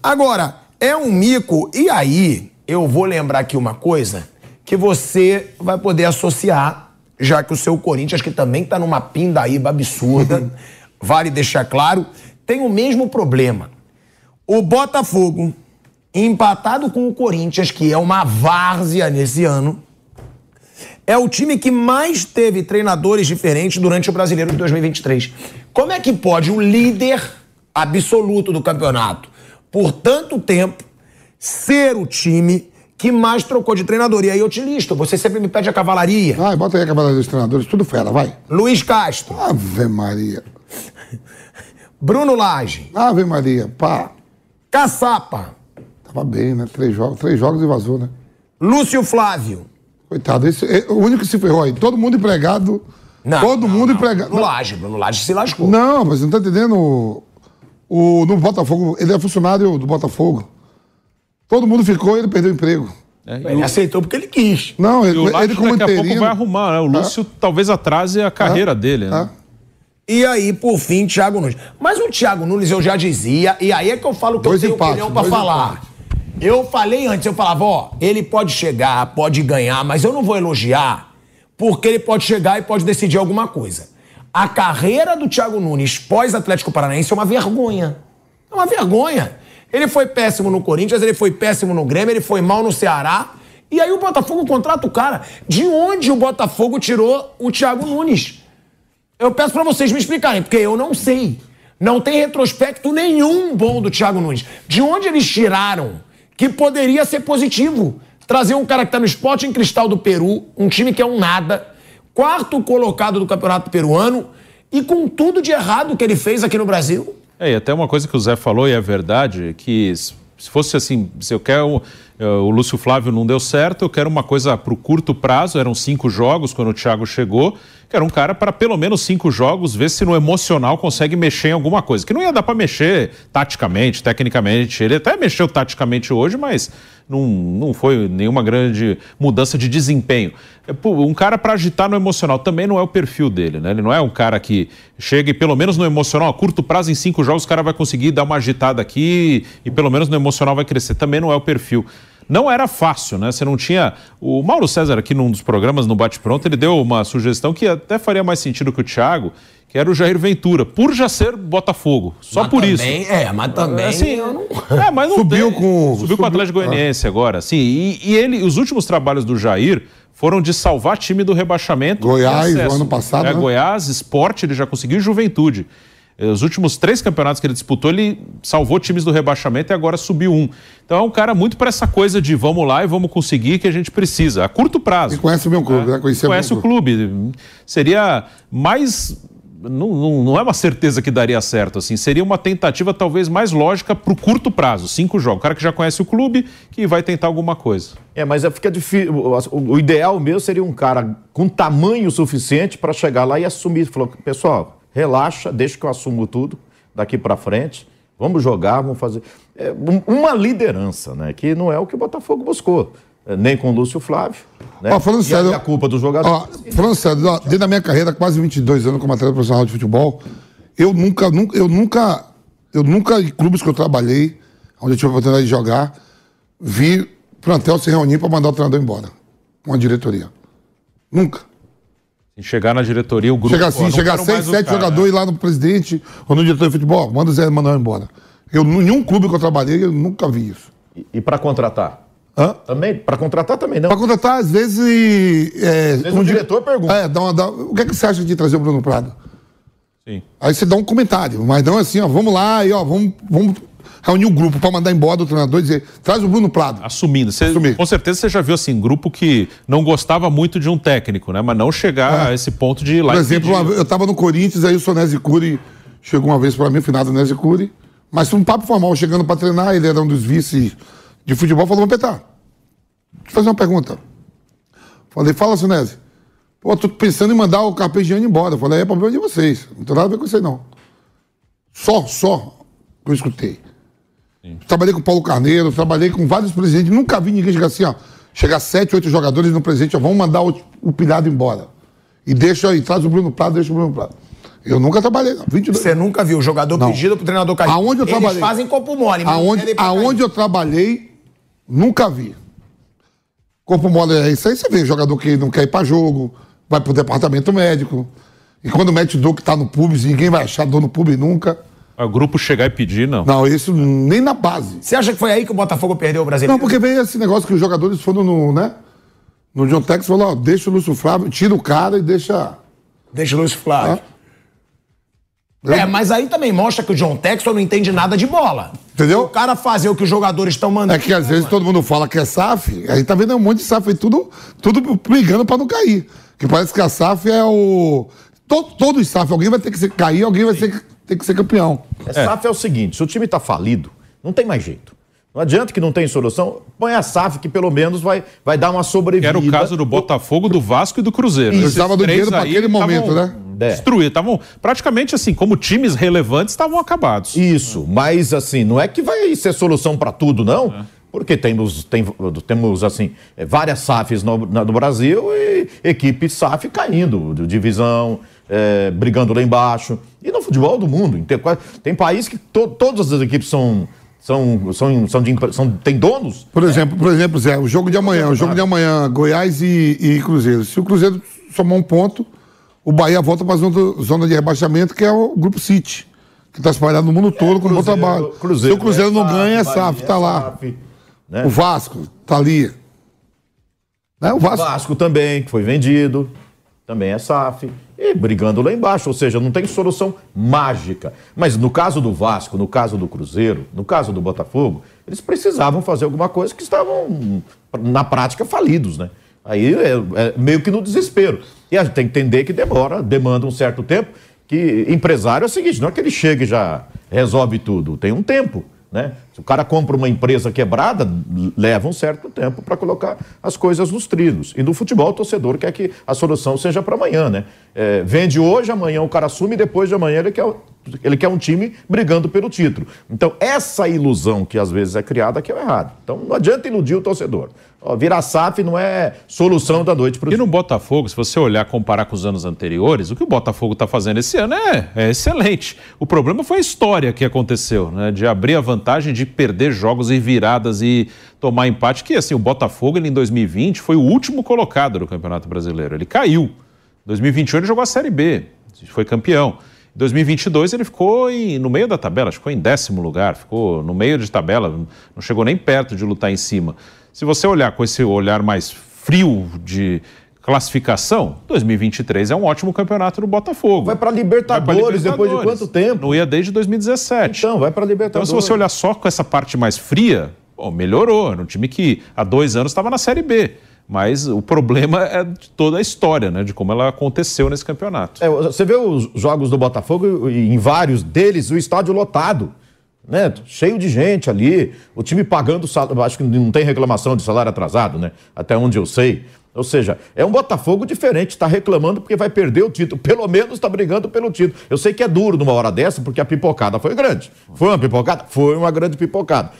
agora, é um mico. E aí, eu vou lembrar aqui uma coisa que você vai poder associar, já que o seu Corinthians, que também tá numa pindaíba absurda, [laughs] vale deixar claro, tem o mesmo problema. O Botafogo, empatado com o Corinthians, que é uma várzea nesse ano, é o time que mais teve treinadores diferentes durante o Brasileiro de 2023. Como é que pode o líder absoluto do campeonato, por tanto tempo, ser o time que mais trocou de treinador? E aí eu te listo, você sempre me pede a cavalaria. Vai, bota aí a cavalaria dos treinadores, tudo fera, vai. Luiz Castro, Ave Maria. Bruno Lage, Ave Maria, pá. Caçapa, Tava bem, né? Três jogos, três jogos e vazou, né? Lúcio Flávio. Coitado, esse, é o único que se ferrou aí. Todo mundo empregado. Não, todo não, mundo não. empregado. Bruno Lage, Bruno Lage se lascou. Não, mas não tá entendendo. O, o- no Botafogo, ele é funcionário do Botafogo. Todo mundo ficou e ele perdeu o emprego. Ele aceitou porque ele quis. Não, E ele, o ele Laje como daqui a pouco vai arrumar, né? O Lúcio talvez atrase a carreira dele, né? Ah. E aí, por fim, Thiago Nunes. Mas o Thiago Nunes eu já dizia, e aí é que eu falo que Dois eu tenho empates, opinião pra falar. empates. Eu falei antes, eu falava, ó, ele pode chegar, pode ganhar, mas eu não vou elogiar, porque ele pode chegar e pode decidir alguma coisa. A carreira do Thiago Nunes pós-Atlético Paranaense é uma vergonha. É uma vergonha. Ele foi péssimo no Corinthians, ele foi péssimo no Grêmio, ele foi mal no Ceará. E aí o Botafogo contrata o cara. De onde o Botafogo tirou o Thiago Nunes? Eu peço pra vocês me explicarem, porque eu não sei. Não tem retrospecto nenhum bom do Thiago Nunes. De onde eles tiraram que poderia ser positivo? Trazer um cara que tá no Sporting Cristal do Peru, um time que é um nada, quarto colocado do Campeonato Peruano, e com tudo de errado que ele fez aqui no Brasil. É, e até uma coisa que o Zé falou, e é verdade, que se fosse assim, se eu quero. eh, O Lúcio Flávio não deu certo, eu quero uma coisa para o curto prazo, eram cinco jogos quando o Thiago chegou, que era um cara para pelo menos cinco jogos, ver se no emocional consegue mexer em alguma coisa. Que não ia dar para mexer taticamente, tecnicamente. Ele até mexeu taticamente hoje, mas não, não foi nenhuma grande mudança de desempenho. É, um cara para agitar no emocional também não é o perfil dele, né? Ele não é um cara que chega e pelo menos no emocional, a curto prazo, em cinco jogos, o cara vai conseguir dar uma agitada aqui e pelo menos no emocional vai crescer. Também não é o perfil. Não era fácil, né? Você não tinha. O Mauro César, aqui num dos programas, no Bate Pronto, ele deu uma sugestão que até faria mais sentido que o Thiago, que era o Jair Ventura, por já ser Botafogo. Só Mas por também- isso. É, mas também. Assim, eu não- é, mas não Subiu tem. com- Subiu com o subiu- Atlético Goianiense agora, sim. E, e ele, os últimos trabalhos do Jair foram de salvar time do rebaixamento. Goiás, ano passado, É, né? Goiás, Esporte, ele já conseguiu e Juventude. Eh, Os últimos três campeonatos que ele disputou, ele salvou times do rebaixamento e agora subiu um. Então é um cara muito para essa coisa de vamos lá e vamos conseguir que a gente precisa, a curto prazo. E conhece o meu clube, né? Conhecia Conhece o clube. Seria mais. Não, não, não é uma certeza que daria certo, assim. Seria uma tentativa talvez mais lógica para o curto prazo, cinco jogos. O cara que já conhece o clube que vai tentar alguma coisa. É, mas é- fica difícil. O, o ideal mesmo seria um cara com tamanho suficiente para chegar lá e assumir. Falou, pessoal, relaxa, deixa que eu assumo tudo daqui para frente. Vamos jogar, vamos fazer. É, um- uma liderança, né? Que não é o que o Botafogo buscou. É, Nem com o Lúcio Flávio. Né? Ó, falando e sério, a culpa do jogador. Ó, falando sério, ó, desde a minha carreira, quase 22 anos como atleta profissional de futebol, eu nunca, nunca, eu nunca, eu nunca, em clubes que eu trabalhei, onde eu tive a oportunidade de jogar, vi plantel se reunir para mandar o treinador embora. Uma diretoria. Nunca. E chegar na diretoria, o grupo. Chega ó, assim, não chega quero seis, sete cara, jogadores lá no presidente ou no diretor de futebol, manda o Zé Manuel embora. Eu, em nenhum clube que eu trabalhei, eu nunca vi isso. E, para contratar? Hã? Também? Para contratar também não. Pra contratar, às vezes. É, vezes como o diretor pergunta. É, dá uma, dá- o que, é que você acha de trazer o Bruno Prado? Sim. Aí você dá um comentário, mas não assim, ó, vamos lá e ó, vamos, vamos reunir o grupo pra mandar embora o treinador e dizer, traz o Bruno Prado. Assumindo. Você- Assumir. Com certeza você já viu assim, grupo que não gostava muito de um técnico, né? Mas não chegar a esse ponto de ir lá Por exemplo, uma eu tava no Corinthians, aí o Sonese Cury chegou uma vez pra mim, finado Nese Cury, mas um papo formal, chegando pra treinar, ele era um dos vice de futebol, falou, vamos Petar, deixa eu fazer uma pergunta. Falei, fala, Sonese. Pô, tô pensando em mandar o Carpegiani embora. Eu falei, é problema de vocês, não tem nada a ver com isso aí, não. Só, só que eu escutei. Trabalhei com o Paulo Carneiro, trabalhei com vários presidentes, nunca vi ninguém chegar assim, ó, chegar sete, oito jogadores no presidente, ó, vamos mandar o, o Pirado embora. E deixa aí, traz o Bruno Prado, deixa o Bruno Prado. Eu nunca trabalhei, não. 22. Você nunca viu o jogador Não. pedido pro treinador cair. Aonde eu Eles trabalhei? fazem corpo mole. mas não Aonde, cair. aonde eu trabalhei, nunca vi. Corpo mole é isso aí, você vê jogador que não quer ir pra jogo, vai pro departamento médico. E quando mete dor que tá no pubs, ninguém vai achar dor no pub nunca. O grupo chegar e pedir, não. Não, isso nem na base. Você acha que foi aí que o Botafogo perdeu o brasileiro? Não, porque veio esse negócio que os jogadores foram no, né? No John Tex falou, ó, deixa o Lúcio Flávio, tira o cara e deixa. Deixa o Lúcio Flávio. É, mas aí também mostra que o John Texton não entende nada de bola. Entendeu? O cara fazer o que os jogadores estão mandando. É que às vezes todo mundo fala que é SAF, aí tá vendo um monte de SAF aí, tudo, tudo brigando pra não cair. Que parece que a SAF é o. Todo, todo SAF, alguém vai ter que cair, alguém vai ter, que- ter que ser campeão. É. SAF é o seguinte: se o time está falido, não tem mais jeito. Não adianta que não tem solução, põe a SAF que pelo menos vai, vai dar uma sobrevida. era o caso do Botafogo, do Vasco e do Cruzeiro. Isso. Precisava do dinheiro pra aí aquele momento, tavam né? É. Destruídos. Estavam praticamente assim, como times relevantes, estavam acabados. Isso, mas assim, não é que vai ser solução para tudo, não. Porque temos, tem, temos assim, eh, várias SAFs no, no Brasil e equipe SAF caindo, de divisão, eh, brigando lá embaixo. E no futebol do mundo. Tem, tem país que to- todas as equipes são, são, são, são, de, são tem donos. Por exemplo, por exemplo, Zé, o jogo de amanhã, o jogo de amanhã, Goiás e, e Cruzeiro. Se o Cruzeiro somar um ponto, o Bahia volta pra zona, zona de rebaixamento, que é o Grupo City, que tá espalhado no mundo todo com um bom trabalho. Se o Cruzeiro não ganha, é SAF, tá lá. SAF, né? O Vasco, tá ali. Né? O Vasco. Vasco também, que foi vendido, também é SAF, e brigando lá embaixo, ou seja, não tem solução mágica. Mas no caso do Vasco, no caso do Cruzeiro, no caso do Botafogo, eles precisavam fazer alguma coisa que estavam, na prática, falidos, né? Aí é, é meio que no desespero. E a gente tem que entender que demora, demanda um certo tempo, que empresário é o seguinte, não é que ele chega e já resolve tudo, tem um tempo. Né? Se o cara compra uma empresa quebrada, leva um certo tempo para colocar as coisas nos trilhos. E no futebol, o torcedor quer que a solução seja para amanhã. Né? É, vende hoje, amanhã o cara assume, depois de amanhã ele quer, ele quer um time brigando pelo título. Então, essa ilusão que às vezes é criada que é errado. Então, não adianta iludir o torcedor. Ó, virar SAF não é solução da noite para o E no Botafogo, se você olhar, comparar com os anos anteriores, o que o Botafogo está fazendo esse ano é, é excelente. O problema foi a história que aconteceu, né? De abrir a vantagem de perder jogos e viradas e tomar empate. Que assim, o Botafogo ele, em 2020 foi o último colocado no Campeonato Brasileiro. Ele caiu. Em 2021 ele jogou a Série B, foi campeão. Em 2022 ele ficou em- no meio da tabela, ficou em décimo lugar, ficou no meio de tabela, não chegou nem perto de lutar em cima. Se você olhar com esse olhar mais frio de classificação, 2023 é um ótimo campeonato do Botafogo. Vai para pra Libertadores, depois de Libertadores. quanto tempo? Não ia desde 2017. Então, vai para Então, Libertadores. se você olhar só com essa parte mais fria, bom, melhorou. Era um time que há dois anos estava na Série B. Mas o problema é de toda a história, né? De como ela aconteceu nesse campeonato. É, você vê os jogos do Botafogo e em vários deles o estádio lotado, né? Cheio de gente ali, o time pagando salário, acho que não tem reclamação de salário atrasado, né? Até onde eu sei. Ou seja, é um Botafogo diferente, está reclamando porque vai perder o título. Pelo menos está brigando pelo título. Eu sei que é duro numa hora dessa, porque a pipocada foi grande. Foi uma pipocada? Foi uma grande pipocada.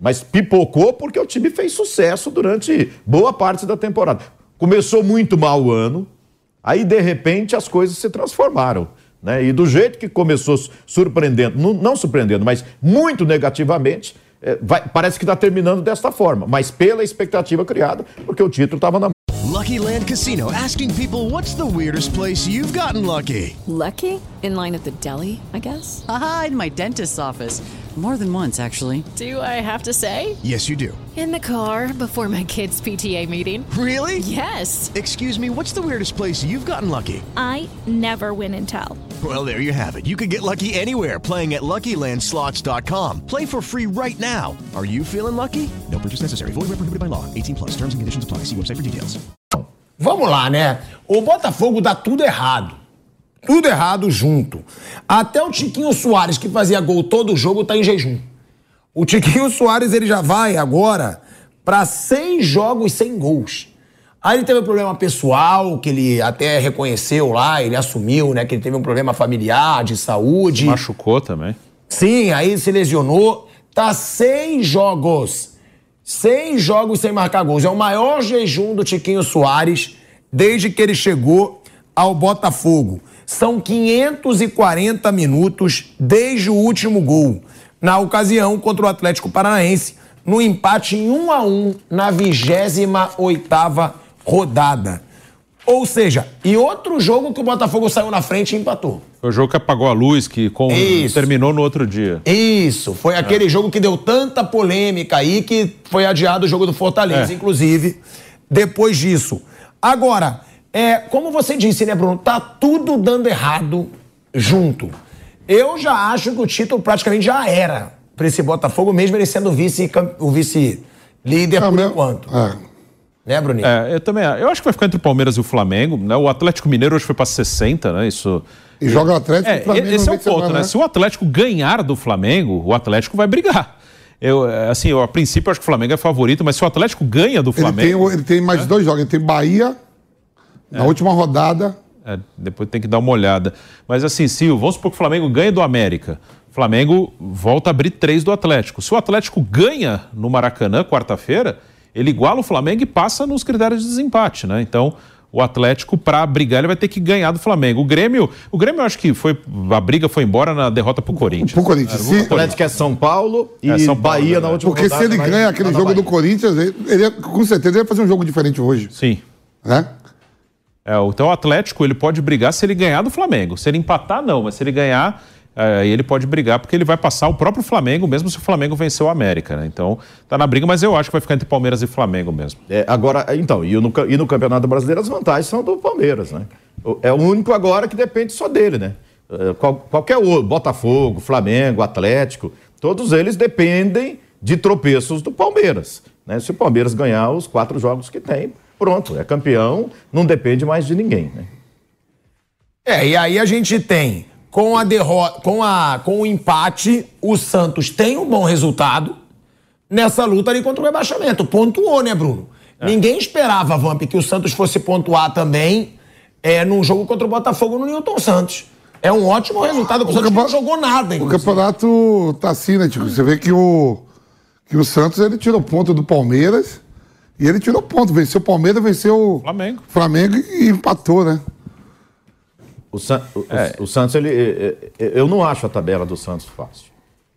Mas pipocou porque o time fez sucesso durante boa parte da temporada. Começou muito mal o ano, aí de repente as coisas se transformaram. Né? E do jeito que começou surpreendendo, não, não surpreendendo, mas muito negativamente, eh, vai- parece que está terminando desta forma, mas pela expectativa criada, porque o título estava na Lucky Land Casino asking people what's the weirdest place you've gotten lucky? Lucky? In line at the deli, I guess? Aha, in my dentist's office. More than once, actually. Do I have to say? Yes, you do. In the car before my kids' PTA meeting. Really? Yes. Excuse me, what's the weirdest place you've gotten lucky? I never win and tell. Well, there you have it. You can get lucky anywhere playing at LuckyLandSlots.com. Play for free right now. Are you feeling lucky? No purchase necessary. Void where prohibited by law. 18 plus. Terms and conditions apply. See website for details. Vamos lá, né? O Botafogo dá tudo errado. Tudo errado junto. Até o Tiquinho Soares, que fazia gol todo jogo, tá em jejum. O Tiquinho Soares, ele já vai agora para seis jogos sem gols. Aí ele teve um problema pessoal, que ele até reconheceu lá, ele assumiu, né? Que ele teve um problema familiar, de saúde. Machucou também. Sim, aí se lesionou. Tá seis jogos. Seis jogos sem marcar gols. É o maior jejum do Tiquinho Soares desde que ele chegou ao Botafogo. São 540 minutos desde o último gol. Na ocasião contra o Atlético Paranaense, no empate em 1 a 1 na 28ª rodada. Ou seja, e outro jogo que o Botafogo saiu na frente e empatou. Foi o jogo que apagou a luz, que com... Terminou no outro dia. Isso, foi aquele jogo que deu tanta polêmica aí que foi adiado o jogo do Fortaleza, É. inclusive, depois disso. Agora, é, como você disse, né, Bruno? Tá tudo dando errado junto. Eu já acho que o título praticamente já era para esse Botafogo, mesmo ele sendo vice, o vice-líder por enquanto. É. Né, Bruninho? É, eu também. Eu acho que vai ficar entre o Palmeiras e o Flamengo. Né? O Atlético Mineiro hoje foi para 60, né? Isso. E joga o Atlético É, e o Flamengo esse é o ponto, semana, né? Se o Atlético ganhar do Flamengo, o Atlético vai brigar. Eu, é, assim, eu, a princípio eu acho que o Flamengo é favorito, mas se o Atlético ganha do Ele tem, Flamengo. o- ele tem mais dois jogos. Ele tem Bahia na última rodada. É, depois tem que dar uma olhada. Mas assim, se vamos supor que o Flamengo ganha do América. O Flamengo volta a abrir três do Atlético. Se o Atlético ganha no Maracanã, quarta-feira, ele iguala o Flamengo e passa nos critérios de desempate, né? Então, o Atlético, para brigar, ele vai ter que ganhar do Flamengo. O Grêmio, o Grêmio eu acho que foi. A briga foi embora na derrota pro Corinthians. Pro Corinthians. O Atlético é São Paulo e É, São Paulo, Bahia né? na última Porque se rodada ele vai- ganha aquele jogo do. Corinthians, ele, ele com certeza ele ia fazer um jogo diferente hoje. Sim. Né? É, então o Atlético ele pode brigar se ele ganhar do Flamengo. Se ele empatar, não, mas se ele ganhar, é, ele pode brigar porque ele vai passar o próprio Flamengo, mesmo se o Flamengo vencer o América, né? Então tá na briga, mas eu acho que vai ficar entre Palmeiras e Flamengo mesmo. É, agora, então, e no, e no Campeonato Brasileiro as vantagens são do Palmeiras, né? É o único agora que depende só dele, né? É, qual- qualquer outro, Botafogo, Flamengo, Atlético, todos eles dependem de tropeços do Palmeiras. Né? Se o Palmeiras ganhar os quatro jogos que tem, pronto, é campeão, não depende mais de ninguém, né? É, e aí a gente tem, com a derrota, com, a, com o empate, o Santos tem um bom resultado nessa luta ali contra o rebaixamento. Pontuou, né, Bruno? Ninguém esperava, Vamp, que o Santos fosse pontuar também é, num jogo contra o Botafogo no Newton Santos. É um ótimo resultado, porque o Santos não jogou nada, O inclusive. campeonato tá assim, né, Tico? Você vê que o, que o Santos ele tirou ponto do Palmeiras e ele tirou ponto. Venceu o Palmeiras, venceu o Flamengo. Flamengo e empatou, né? O, San- o- o- o Santos, ele, é, é, eu não acho a tabela do Santos fácil.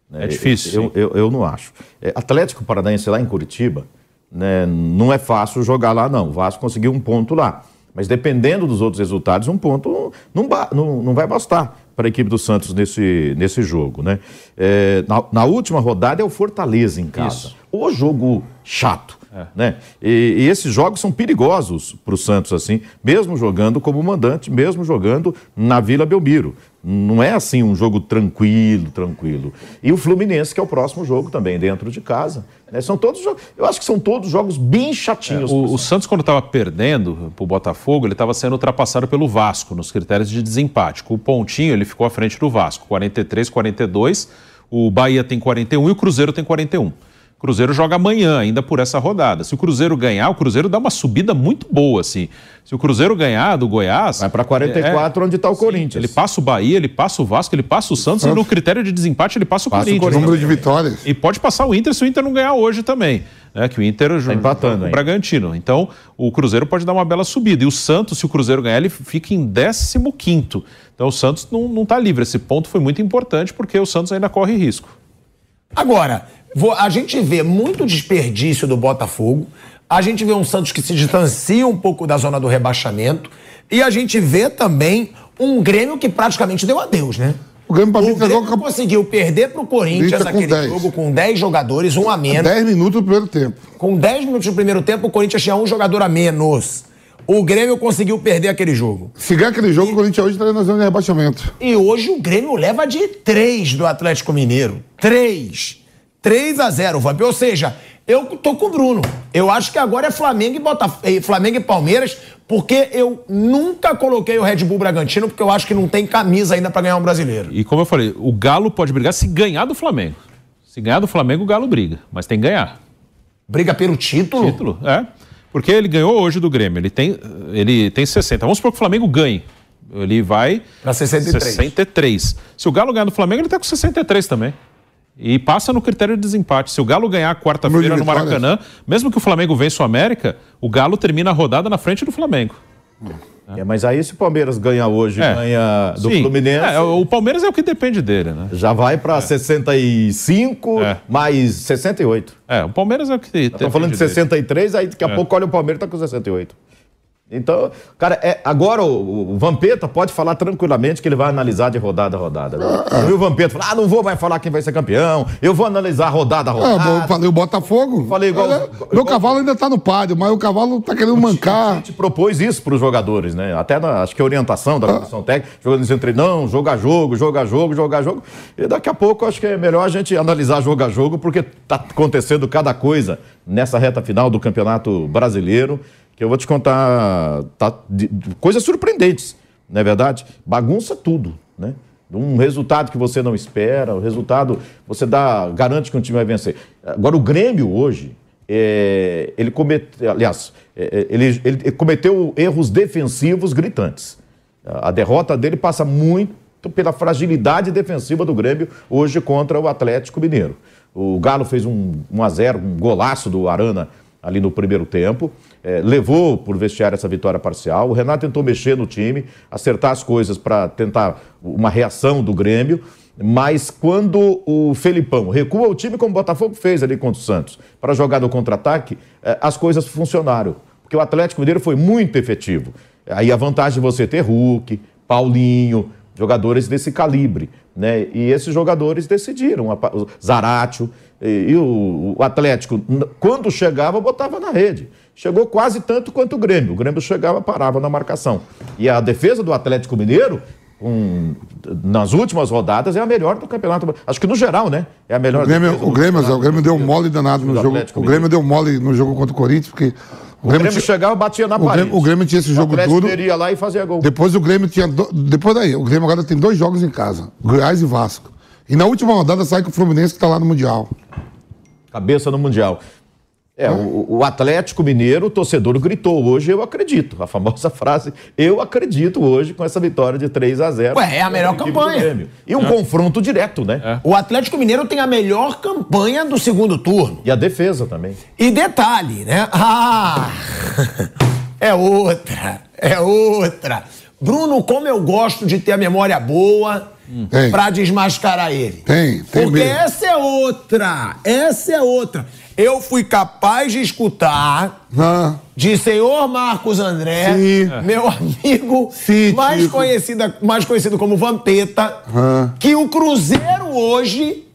né? É difícil, Eu, eu, eu não acho. É, Atlético Paranaense lá em Curitiba, né, não é fácil jogar lá, não. O Vasco conseguiu um ponto lá. Mas dependendo dos outros resultados, um ponto não, ba- não, não vai bastar para a equipe do Santos nesse, nesse jogo. Né? É, na, na última rodada é o Fortaleza em casa. Isso. O jogo chato. Né? E, e esses jogos são perigosos para o Santos, assim, mesmo jogando como mandante, mesmo jogando na Vila Belmiro. Não é assim um jogo tranquilo, tranquilo. E o Fluminense, que é o próximo jogo também, dentro de casa. né? São todos jogos. Eu acho que são todos jogos bem chatinhos. pro O, o Santos. Quando estava perdendo pro Botafogo, ele estava sendo ultrapassado pelo Vasco nos critérios de desempate. Com o pontinho, ele ficou à frente do Vasco, 43, 42. O Bahia tem 41 e o Cruzeiro tem 41. O Cruzeiro joga amanhã, ainda por essa rodada. Se o Cruzeiro ganhar, o Cruzeiro dá uma subida muito boa, assim. Se o Cruzeiro ganhar do Goiás. Vai para 44, onde está o Corinthians. Ele passa o Bahia, ele passa o Vasco, ele passa o Santos e no critério de desempate ele passa o Passa o Corinthians. Corinthians. Número de vitórias. E pode passar o Inter se o Inter não ganhar hoje também. Né? Que o Inter Tá empatando o. Bragantino. Então, o Cruzeiro pode dar uma bela subida. E o Santos, se o Cruzeiro ganhar, ele fica em 15. Então o Santos não, não tá livre. Esse ponto foi muito importante porque o Santos ainda corre risco. Agora, a gente vê muito desperdício do Botafogo. A gente vê um Santos que se distancia um pouco da zona do rebaixamento. E a gente vê também um Grêmio que praticamente deu adeus, né? O Grêmio, pra mim, O Grêmio entregou conseguiu perder pro Corinthians Corinthians aquele 10. jogo com 10 jogadores, um a menos. 10 minutos do primeiro tempo. Com 10 minutos do primeiro tempo, o Corinthians tinha um jogador a menos. O Grêmio conseguiu perder aquele jogo. Se ganhar aquele jogo, o Corinthians hoje estaria na zona de rebaixamento. E hoje o Grêmio leva de 3 do Atlético Mineiro. 3. 3 a 0, Vamp. Ou seja, eu tô com o Bruno. Eu acho que agora é Flamengo e, Botaf... Flamengo e Palmeiras, porque eu nunca coloquei o Red Bull Bragantino, porque eu acho que não tem camisa ainda pra ganhar um brasileiro. E como eu falei, o Galo pode brigar se ganhar do Flamengo. Se ganhar do Flamengo, o Galo briga. Mas tem que ganhar. Briga pelo título? Título, é. Porque ele ganhou hoje do Grêmio. Ele tem, ele tem 60. Vamos supor que o Flamengo ganhe. Ele vai. Pra 63. 63. Se o Galo ganhar do Flamengo, ele tá com 63 também. E passa no critério de desempate. Se o Galo ganhar quarta-feira no Maracanã, mesmo que o Flamengo vença o América, o Galo termina a rodada na frente do Flamengo. É, mas aí se o Palmeiras ganha hoje, É. ganha do Sim. Fluminense, É, o Palmeiras é o que depende dele, né? já vai para 65 É. mais 68. É, o Palmeiras é o que Estão falando de dele. 63, aí daqui a É. pouco olha o Palmeiras tá com 68. Então, cara, é, agora o, o Vampeta pode falar tranquilamente que ele vai analisar de rodada a rodada. É. E o Vampeta fala: ah, não vou mais falar quem vai ser campeão, eu vou analisar rodada a Ah, rodada. eu falei o Botafogo. Falei igual- Olha, igual- Meu cavalo ainda tá no páreo, mas o cavalo tá querendo A mancar. gente propôs isso para os jogadores, né? Até na, acho que a orientação Ah. da comissão técnica, jogadores entre não, jogar jogo, jogar jogo, jogar jogo. E daqui a pouco acho que é melhor a gente analisar jogo a jogo, porque tá acontecendo cada coisa nessa reta final do Campeonato Brasileiro, que eu vou te contar tá, de- de coisas surpreendentes, não é verdade? Bagunça tudo, né? Um resultado que você não espera, o resultado você dá, garante que um time vai vencer. Agora o Grêmio hoje, é, ele cometeu, aliás, é, ele, ele cometeu erros defensivos gritantes. A derrota dele passa muito pela fragilidade defensiva do Grêmio hoje contra o Atlético Mineiro. O Galo fez um 1 a 0 um golaço do Arana ali no primeiro tempo, eh, levou por vestiário essa vitória parcial. O Renato tentou mexer no time, acertar as coisas para tentar uma reação do Grêmio. Mas quando o Felipão recua o time, como o Botafogo fez ali contra o Santos, para jogar no contra-ataque, eh, as coisas funcionaram. Porque o Atlético Mineiro foi muito efetivo. Aí a vantagem de você ter Hulk, Paulinho, jogadores desse calibre. Né? E esses jogadores decidiram. o Zaratio e, o, Atlético, quando chegava, botava na rede. Chegou quase tanto quanto o Grêmio. O Grêmio chegava, parava na marcação. E a defesa do Atlético Mineiro, com- nas últimas rodadas, é a melhor do campeonato. Acho que no geral, né? É a melhor O Grêmio, o Grêmio, o Grêmio deu mole danado no jogo. O Grêmio deu mole no jogo contra o Corinthians, porque o O Grêmio, Grêmio chegava, batia na o parede. Grêmio, o Grêmio tinha esse O jogo duro. ia lá e fazia gol. Depois o Grêmio tinha. do- Depois daí, o Grêmio agora tem dois jogos em casa: Goiás e Vasco. E na última rodada sai com o Fluminense que tá lá no Mundial. Cabeça no Mundial. É, o, o Atlético Mineiro, o torcedor gritou hoje, eu acredito. A famosa [laughs] frase, eu acredito hoje com essa vitória de 3 a 0 Ué, é a melhor campanha. E um confronto direto, né? O Atlético Mineiro tem a melhor campanha do segundo turno. E a defesa também. E detalhe, né? Ah! [laughs] É outra, é outra. Bruno, como eu gosto de ter a memória boa Tem. pra desmascarar ele. Tem, tem Porque mesmo. essa é outra, essa é outra. Eu fui capaz de escutar Ah, de senhor Marcos André, Sim. meu amigo, Sim, mais, Tico. conhecida, mais conhecido como Vampeta, Ah. que o Cruzeiro hoje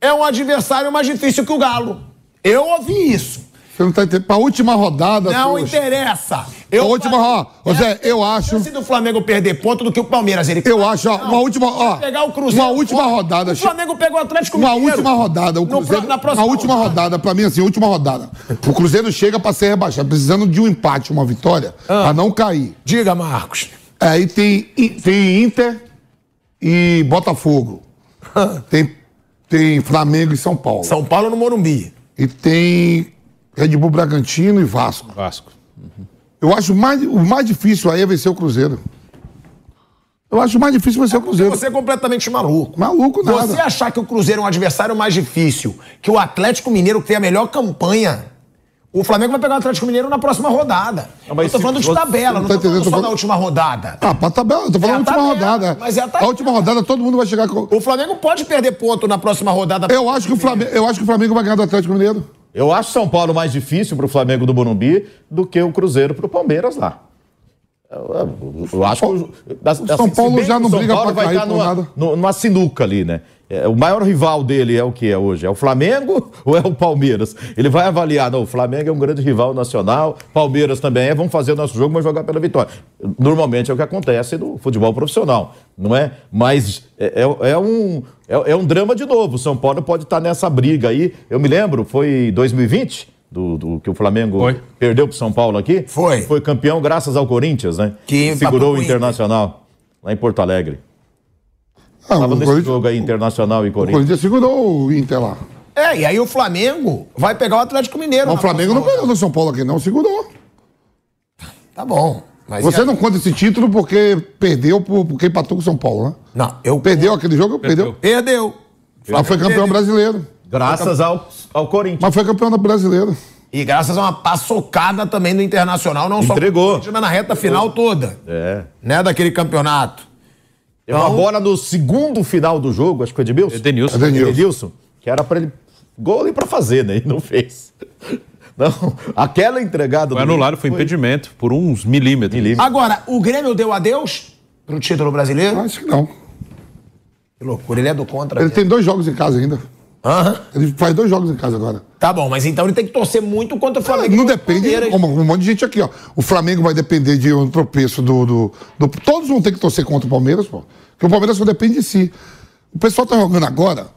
é um adversário mais difícil que o Galo. Eu ouvi isso. Você não tá entendendo. Pra última rodada. Não poxa. interessa. A última, ó, ô Zé, eu acho. chance do Flamengo perder ponto do que o Palmeiras. Ele Eu acho, ó, uma última, ó, pegar o Cruzeiro. uma última rodada. O Flamengo pegou o Atlético Uma Mineiro. última rodada, o No Cruzeiro, pro- na próxima uma última rodada, pra mim assim, última rodada. O Cruzeiro chega pra ser rebaixado, precisando de um empate, uma vitória, Ah. pra não cair. Diga, Marcos. Aí tem, tem Inter e Botafogo. Tem, tem Flamengo e São Paulo. São Paulo no Morumbi. E tem Red Bull Bragantino e Vasco. Vasco. Eu acho mais, o mais difícil aí é vencer o Cruzeiro. Eu acho mais difícil vencer o Cruzeiro. Você é completamente maluco. Maluco nada. Você achar que o Cruzeiro é um adversário mais difícil que o Atlético Mineiro, que tem a melhor campanha, o Flamengo vai pegar o Atlético Mineiro na próxima rodada. Não, mas eu tô falando de tabela, não não tá tô falando entendendo, tô só falando- da última rodada. Ah, pra tabela, eu tô falando É a a última tabela, rodada. mas é a tabela. a última rodada todo mundo vai chegar com. O Flamengo pode perder ponto na próxima rodada. Eu acho que o Flamengo, eu acho que o Flamengo vai ganhar do Atlético Mineiro. Eu acho São Paulo mais difícil para o Flamengo do Morumbi do que o Cruzeiro para o Palmeiras lá. Eu, eu- eu acho que o- assim, São se Paulo já não o São briga Paulo pra vai cair estar numa, numa sinuca ali, né? É, o maior rival dele é o que é hoje? É o Flamengo [laughs] ou é o Palmeiras? Ele vai avaliar, não, o Flamengo é um grande rival nacional, Palmeiras também é, vamos fazer o nosso jogo, mas jogar pela vitória. Normalmente é o que acontece no futebol profissional, não é? Mas é, é- é um, é, é um drama de novo. O São Paulo pode estar nessa briga aí. Eu me lembro, foi 2020, do, do que o Flamengo Foi. perdeu para São Paulo aqui? Foi. Foi campeão graças ao Corinthians, né? Que segurou o o Internacional, lá em Porto Alegre. Ah, Tava nesse Corinthians, jogo aí, Internacional e o Corinthians. Corinthians segurou o Inter lá. É, e aí o Flamengo vai pegar o Atlético Mineiro. Mas o Flamengo não pegou no São Paulo aqui, não. Segurou. Tá bom. Mas Você não conta esse título porque perdeu por- porque empatou com o São Paulo, né? Não, eu. Perdeu aquele jogo? Perdeu. Perdeu. Mas foi campeão brasileiro. Graças ao, ao Corinthians. Mas foi campeão brasileiro. E graças a uma paçocada também do Internacional, não só Entregou. o Corinthians, mas na reta final toda. É. Né, daquele campeonato. Teve uma bola no segundo final do jogo, acho que foi Edmilson. Edenilson. Edenilson. Edilson, que era pra ele. Gol ali pra fazer, né? E não fez. [laughs] Não, aquela entregada. Foi do- anulado, foi impedimento por uns milímetros. Milímetros. Agora, o Grêmio deu adeus pro título brasileiro? Acho que não. Que loucura, ele é do contra. Ele né? tem dois jogos em casa ainda. Aham. Ele faz dois jogos em casa agora. Tá bom, mas então ele tem que torcer muito contra o Flamengo. e Não depende, Palmeiras. como um monte de gente aqui, ó. O Flamengo vai depender de um tropeço do, do, do- Todos vão ter que torcer contra o Palmeiras, pô. Porque o Palmeiras só depende de si. O pessoal tá jogando agora,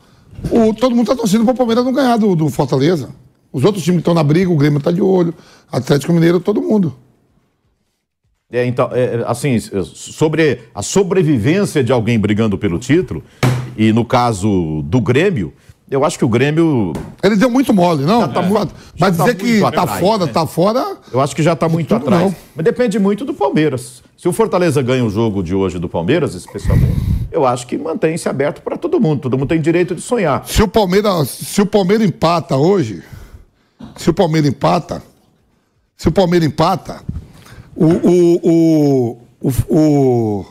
o, todo mundo tá torcendo pro Palmeiras não ganhar do, do Fortaleza. Os outros times estão na briga, o Grêmio tá de olho, Atlético Mineiro, todo mundo. É, então, é, é, assim, sobre a sobrevivência de alguém brigando pelo título, e no caso do Grêmio, eu acho que o Grêmio. Ele deu muito mole, não? tá muito- já Mas tá dizer que muito tá atrás, fora, né? tá fora. Eu acho que já está muito atrás. não. Mas depende muito do Palmeiras. Se o Fortaleza ganha o jogo de hoje do Palmeiras, especialmente, eu acho que mantém-se aberto para todo mundo. Todo mundo tem direito de sonhar. Se o Palmeiras, se o Palmeiras empata hoje, se o Palmeiras empata, se o Palmeiras empata, o o, o, o-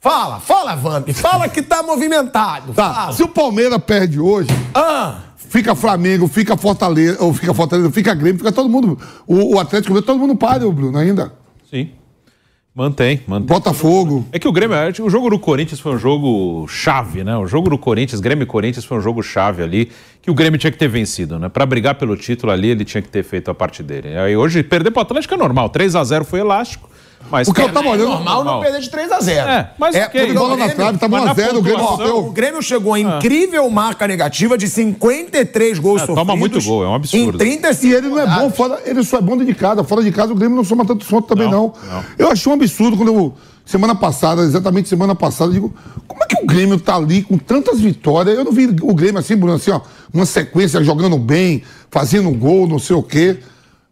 Fala, fala, Vamp. Fala que tá movimentado. tá, Fala. se o Palmeiras perde hoje, Ah, fica Flamengo, fica Fortaleza, ou fica Fortaleza, fica Grêmio, fica todo mundo, o, o Atlético todo mundo para, Bruno, ainda. Sim. Mantém, mantém. Botafogo. É que o Grêmio, o jogo do Corinthians foi um jogo chave, né? O jogo do Corinthians, Grêmio e Corinthians foi um jogo chave ali, que o Grêmio tinha que ter vencido, né? Pra brigar pelo título ali, ele tinha que ter feito a parte dele. Aí hoje, perder pro Atlético é normal, 3 a 0 foi elástico, mas... O que eu tava é olhando. normal não perder de 3 a 0 É, mas é, ok. porque bola o na Grêmio- trave, tava mas na 1x0, o Grêmio bateu. O Grêmio chegou a incrível marca negativa de 53 gols É, sofridos. toma muito gol, é um absurdo. Em 35 E ele não é bom fora, ele só é bom dentro de casa. Fora de casa, o Grêmio não soma tanto ponto também, não, Não, não. Eu achei um absurdo quando eu. Semana passada, exatamente semana passada, eu digo, como é que o Grêmio tá ali com tantas vitórias? Eu não vi o Grêmio assim, Bruno, assim, ó, uma sequência jogando bem, fazendo gol, não sei o quê.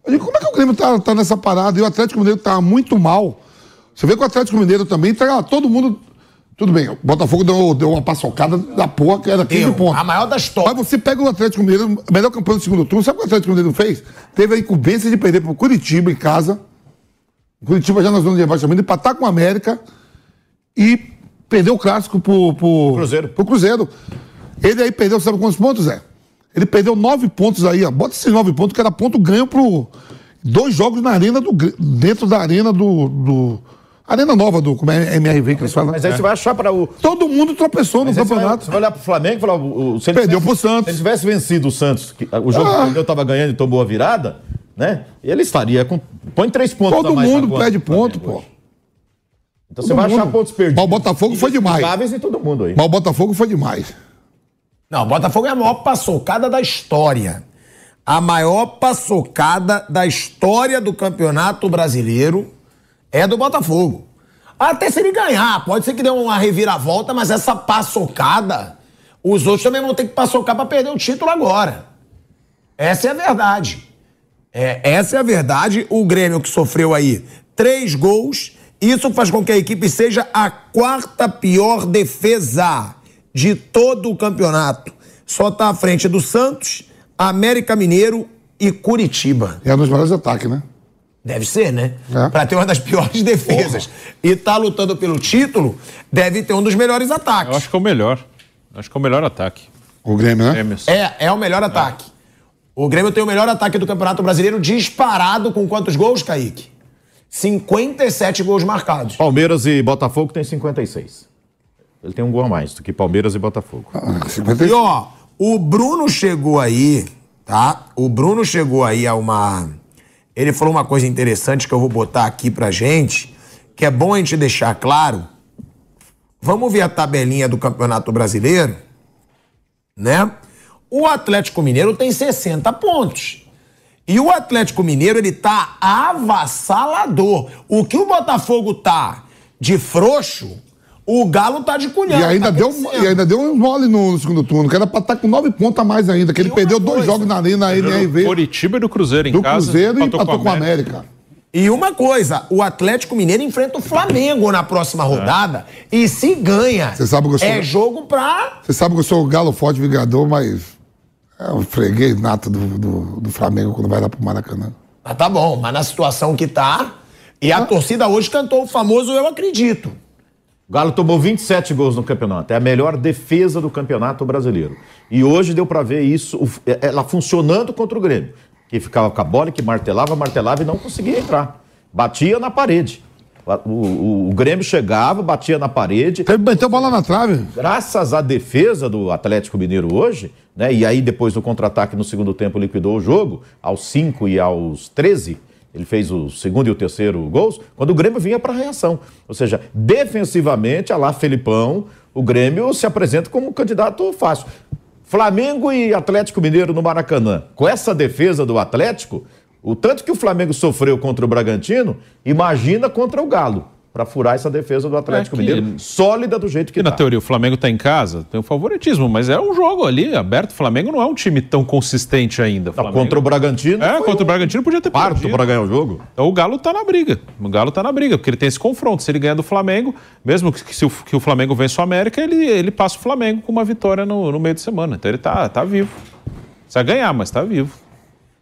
Eu digo, como é que o Grêmio tá, tá nessa parada? E o Atlético Mineiro tá muito mal. Você vê que o Atlético Mineiro também tá todo mundo. Tudo bem, o Botafogo deu, deu uma paçocada da porra, que era 15 Deu, pontos. a maior da história. Mas você pega o Atlético Mineiro, melhor campeão do segundo turno, sabe o que o Atlético Mineiro fez? Teve a incumbência de perder pro Curitiba em casa. Curitiba já na zona de rebaixamento, empatar com o América e perder o clássico pro, pro, Cruzeiro. pro Cruzeiro. Ele aí perdeu, sabe quantos pontos, Zé? Ele perdeu nove pontos aí, ó. Bota esses nove pontos, que era ponto ganho pro. Dois jogos na arena do. Dentro da arena do. do arena nova do. Como é MRV que eles falam? Mas aí você vai achar para o. Todo mundo tropeçou no Mas você vai, campeonato. você vai olhar pro Flamengo e falar. o- o- se ele Perdeu tivesse- pro Santos. Se ele tivesse vencido o Santos, que, o jogo Ah. que perdeu estava ganhando e tomou a virada, né? Ele estaria com. Põe três pontos. Todo mundo perde ponto, pô. hoje. Então você Todo vai achar mundo. pontos perdidos. Mas o Botafogo foi demais. inexplicáveis em todo mundo aí. Mas o Botafogo foi demais. Não, o Botafogo é a maior paçocada da história. A maior paçocada da história do Campeonato Brasileiro é do Botafogo. Até se ele ganhar, pode ser que dê uma reviravolta, mas essa paçocada, os outros também vão ter que paçocar para perder o título agora. Essa é a verdade. É, essa é a verdade. O Grêmio que sofreu aí três gols, isso faz com que a equipe seja a quarta pior defesa de todo o campeonato. Só está à frente do Santos, América Mineiro e Curitiba. É um dos melhores ataques, né? Deve ser, né? É. Pra ter uma das piores [laughs] defesas e tá lutando pelo título, deve ter um dos melhores ataques. Eu acho que é o melhor. Acho que é o melhor ataque. O Grêmio, né? Grêmio. É, é o melhor ataque. O Grêmio tem o melhor ataque do Campeonato Brasileiro disparado com quantos gols, Kaique? 57 gols marcados. Palmeiras e Botafogo tem 56. Ele tem um gol a mais do que Palmeiras e Botafogo. E ó, o Bruno chegou aí, tá? O Bruno chegou aí a uma. Ele falou uma coisa interessante que eu vou botar aqui pra gente, que é bom a gente deixar claro. Vamos ver a tabelinha do Campeonato Brasileiro, né? O Atlético Mineiro tem 60 pontos. E o Atlético Mineiro, ele tá avassalador. O que o Botafogo tá de frouxo, o Galo tá de culhão. E ainda, tá deu, e ainda deu um mole no, no segundo turno, que era pra estar com nove pontos a mais ainda, que ele perdeu dois jogos na, na NRV. Curitiba e do Cruzeiro em Do casa. Cruzeiro e empatou empatou com o América. E uma coisa, o Atlético Mineiro enfrenta o Flamengo na próxima rodada e se ganha, Você sabe que eu sou- é jogo pra... Você sabe que eu sou o galo forte vingador, mas é um freguês nato do, do, do Flamengo quando vai lá pro Maracanã. Ah, tá bom, mas na situação que tá... E a torcida hoje cantou o famoso Eu Acredito. O Galo tomou 27 gols no campeonato. É a melhor defesa do campeonato brasileiro. E hoje deu pra ver isso, o- ela funcionando contra o Grêmio. Que ficava com a bola, que martelava, martelava e não conseguia entrar. Batia na parede. O, o- o Grêmio chegava, batia na parede. Meteu bola na trave. Graças à defesa do Atlético Mineiro hoje, né? E aí depois do contra-ataque no segundo tempo liquidou o jogo, aos 5 e aos 13. Ele fez o segundo e o terceiro gols, quando o Grêmio vinha para a reação. Ou seja, defensivamente, a lá Felipão, o Grêmio se apresenta como um candidato fácil. Flamengo e Atlético Mineiro no Maracanã. Com essa defesa do Atlético, o tanto que o Flamengo sofreu contra o Bragantino, imagina contra o Galo, para furar essa defesa do Atlético É que- Mineiro, sólida do jeito que E na tá. teoria o Flamengo tá em casa, tem um favoritismo, mas é um jogo ali aberto. O Flamengo não é um time tão consistente ainda. Flamengo- Contra o Bragantino. É, contra o Bragantino podia ter Parto perdido. para ganhar o jogo. Então o Galo tá na briga. O Galo tá na briga, porque ele tem esse confronto. Se ele ganhar do Flamengo, mesmo que, se o, que o Flamengo vença o América, ele, ele passa o Flamengo com uma vitória no, no meio de semana. Então ele tá, tá vivo. Precisa ganhar, mas tá vivo.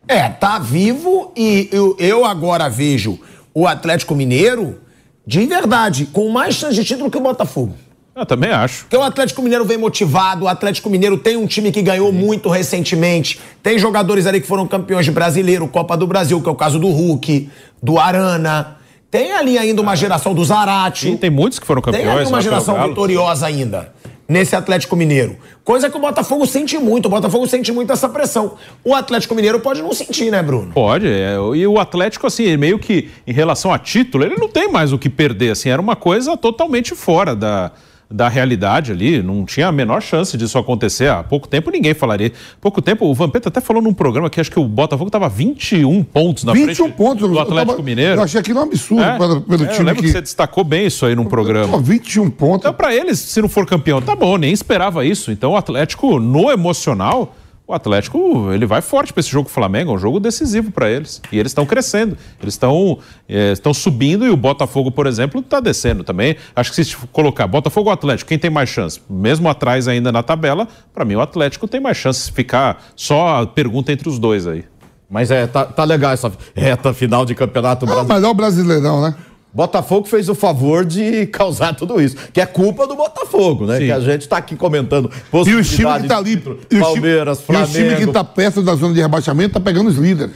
É, tá vivo e eu, eu agora vejo o Atlético Mineiro, de verdade, com mais chance de título que o Botafogo. Eu também acho. Porque o Atlético Mineiro vem motivado, o Atlético Mineiro tem um time que ganhou muito recentemente, tem jogadores ali que foram campeões de brasileiro, Copa do Brasil, que é o caso do Hulk, do Arana. Tem ali ainda uma geração do Zarate. Sim, tem muitos que foram Tem campeões. ali uma geração vitoriosa ainda nesse Atlético Mineiro. Coisa que o Botafogo sente muito. O Botafogo sente muito essa pressão. O Atlético Mineiro pode não sentir, né, Bruno? Pode, é, e o Atlético, assim, meio que em relação a título, ele não tem mais o que perder, assim, era uma coisa totalmente fora da, da realidade ali, não tinha a menor chance disso acontecer. Há pouco tempo ninguém falaria. Há pouco tempo, o Vampeta até falou num programa que acho que o Botafogo estava 21 pontos na 21 frente pontos. do eu Atlético tava- Mineiro. Eu achei aquilo um absurdo É, pelo, pelo é, eu time lembro que... que você destacou bem isso aí num programa. Pô, 21 pontos. Então, para eles, se não for campeão, tá bom, nem esperava isso. Então, o Atlético, no emocional, o Atlético, ele vai forte para esse jogo com o Flamengo, é um jogo decisivo para eles. E eles estão crescendo, eles estão eh, estão subindo e o Botafogo, por exemplo, está descendo também. Acho que se colocar Botafogo ou Atlético, quem tem mais chance? Mesmo atrás ainda na tabela, para mim o Atlético tem mais chance. Se ficar só a pergunta entre os dois aí. Mas é, tá, tá legal essa reta final de campeonato brasileiro. mas é o Brasileirão, né? Botafogo fez o favor de causar tudo isso, que é culpa do Botafogo, né? Sim. Que a gente tá aqui comentando E o time que tá ali. o time- Palmeiras, E o Flamengo. time que tá perto da zona de rebaixamento tá pegando os líderes.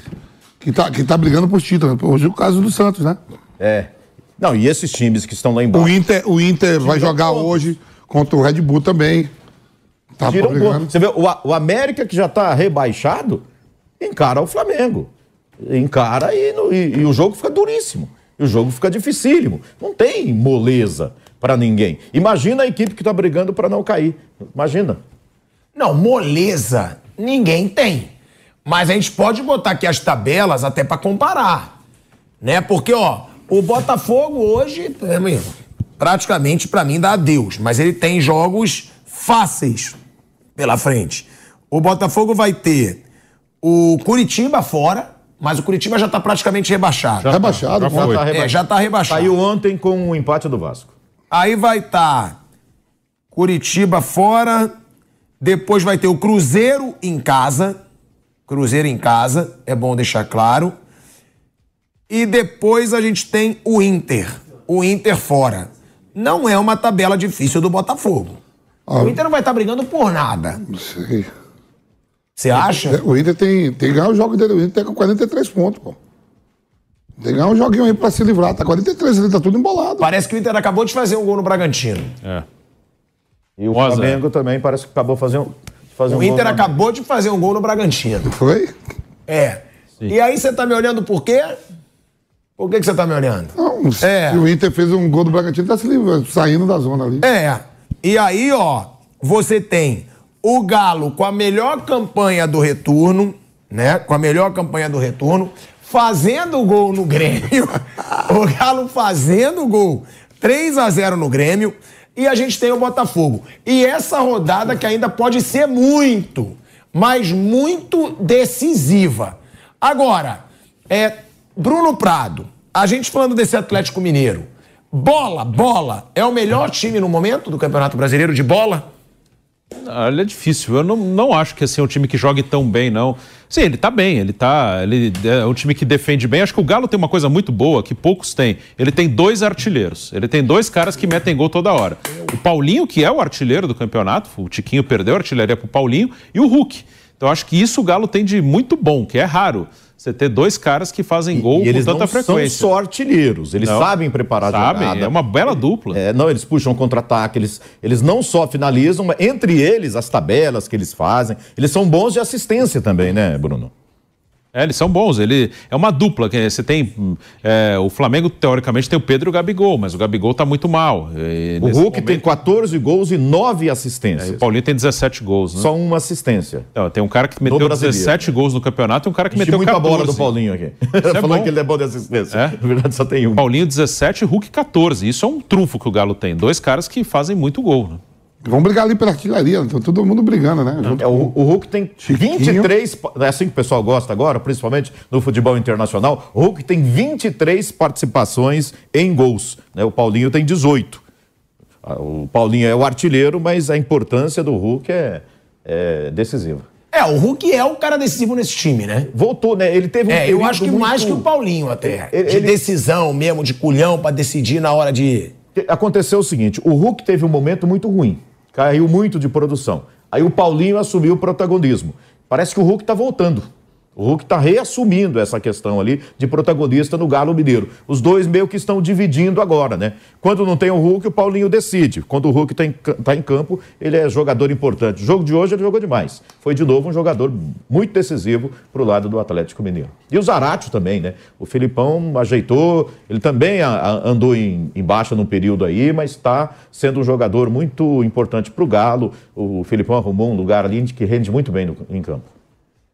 Que tá, que tá brigando por título. Hoje é o caso do Santos, né? É. Não, e esses times que estão lá O embaixo. Inter, o Inter vai jogar pontos. hoje contra o Red Bull também. Tá brigando. Você vê, o, o América, que já tá rebaixado, encara o Flamengo. Encara e, e- e o jogo fica duríssimo. E o jogo fica dificílimo. Não tem moleza pra ninguém. Imagina a equipe que tá brigando pra não cair. Imagina. Não, moleza ninguém tem. Mas a gente pode botar aqui as tabelas até pra comparar. Né? Porque, ó, o Botafogo hoje, amigo, praticamente pra mim dá adeus. Mas ele tem jogos fáceis pela frente. O Botafogo vai ter o Curitiba fora, mas o Curitiba já tá praticamente rebaixado. Tá rebaixado, já foi. Tá É, já tá rebaixado. Saiu ontem com o empate do Vasco. Aí vai estar Curitiba fora. Depois vai ter o Cruzeiro em casa. Cruzeiro em casa, é bom deixar claro. E depois a gente tem o Inter. O Inter fora. Não é uma tabela difícil do Botafogo. Ah. O Inter não vai estar brigando por nada. Não sei. Você acha? O Inter tem, tem que ganhar o jogo dele. O Inter tem com 43 pontos, pô. Tem que ganhar um joguinho aí pra se livrar. Tá 43, ele tá tudo embolado. Parece que o Inter acabou de fazer um gol no Bragantino. É. E o Um. Flamengo também parece que acabou fazendo, de fazer um O Inter gol. acabou de fazer um gol no Bragantino. Foi? É. E aí você tá me olhando por quê? Por que, que você tá me olhando? Não, É. se o Inter fez um gol do Bragantino, tá se livrando, saindo da zona ali. É. E aí, ó, você tem o Galo com a melhor campanha do retorno, né? Com a melhor campanha do retorno, fazendo gol no Grêmio. [laughs] o Galo fazendo gol. 3 a 0 no Grêmio. E a gente tem o Botafogo. E essa rodada que ainda pode ser muito, mas muito decisiva. Agora, é Bruno Prado, a gente falando desse Atlético Mineiro. Bola, bola, é o melhor time no momento do Campeonato Brasileiro de bola? Olha, é difícil. Eu não, não acho que assim, é um time que jogue tão bem, não. Sim, ele tá bem, ele tá. Ele é um time que defende bem. Acho que o Galo tem uma coisa muito boa que poucos têm. Ele tem dois artilheiros. Ele tem dois caras que metem gol toda hora. O Paulinho, que é o artilheiro do campeonato, o Tiquinho perdeu a artilharia pro Paulinho, e o Hulk. Então acho que isso o Galo tem de muito bom, que é raro. Você ter dois caras que fazem gol E eles com tanta não frequência. são só artilheiros, eles Não. sabem preparar a Sabem, jogada. é uma bela dupla. É, não, eles puxam contra-ataque, eles, eles não só finalizam, mas entre eles, as tabelas que eles fazem, eles são bons de assistência também, né, Bruno? É, eles são bons. Ele é uma dupla. que Você tem é, o Flamengo teoricamente tem o Pedro e o Gabigol, mas o Gabigol tá muito mal. E O Hulk tem momento- 14 gols e 9 é, assistências. o Paulinho tem 17 gols, né? Só uma assistência. Tem um cara que meteu brasileiro. 17 gols no campeonato e um cara que meteu muita 14. bola do Paulinho aqui. é [laughs] Falando bom. que ele é bom de assistência. É? Na verdade, só tem um. Paulinho 17 Hulk 14. Isso é um trunfo que o Galo tem. Dois caras que fazem muito gol. Né? Vamos brigar ali pela artilharia, então todo mundo brigando, né? Junto É, o, o Hulk tem 23, pa- é assim que o pessoal gosta agora, principalmente no futebol internacional. O Hulk tem 23 participações em gols. né? O Paulinho tem 18. Ah, O Paulinho é o artilheiro, mas a importância do Hulk é, é decisiva. É, o Hulk é o cara decisivo nesse time, né? Voltou, né? Ele teve um É, eu acho que muito- mais que o Paulinho até. Ele- de ele- decisão mesmo, de culhão pra decidir na hora de. Aconteceu o seguinte: o Hulk teve um momento muito ruim, caiu muito de produção. Aí o Paulinho assumiu o protagonismo. Parece que o Hulk está voltando. O Hulk está reassumindo essa questão ali de protagonista no Galo Mineiro. Os dois meio que estão dividindo agora, né? Quando não tem o Hulk, o Paulinho decide. Quando o Hulk está em campo, ele é jogador importante. O jogo de hoje ele jogou demais. Foi de novo um jogador muito decisivo para o lado do Atlético Mineiro. E o Zaratio também, né? O Filipão ajeitou, ele também a- a- andou em, em baixa num período aí, mas está sendo um jogador muito importante para o Galo. O Filipão arrumou um lugar ali que rende muito bem no- em campo.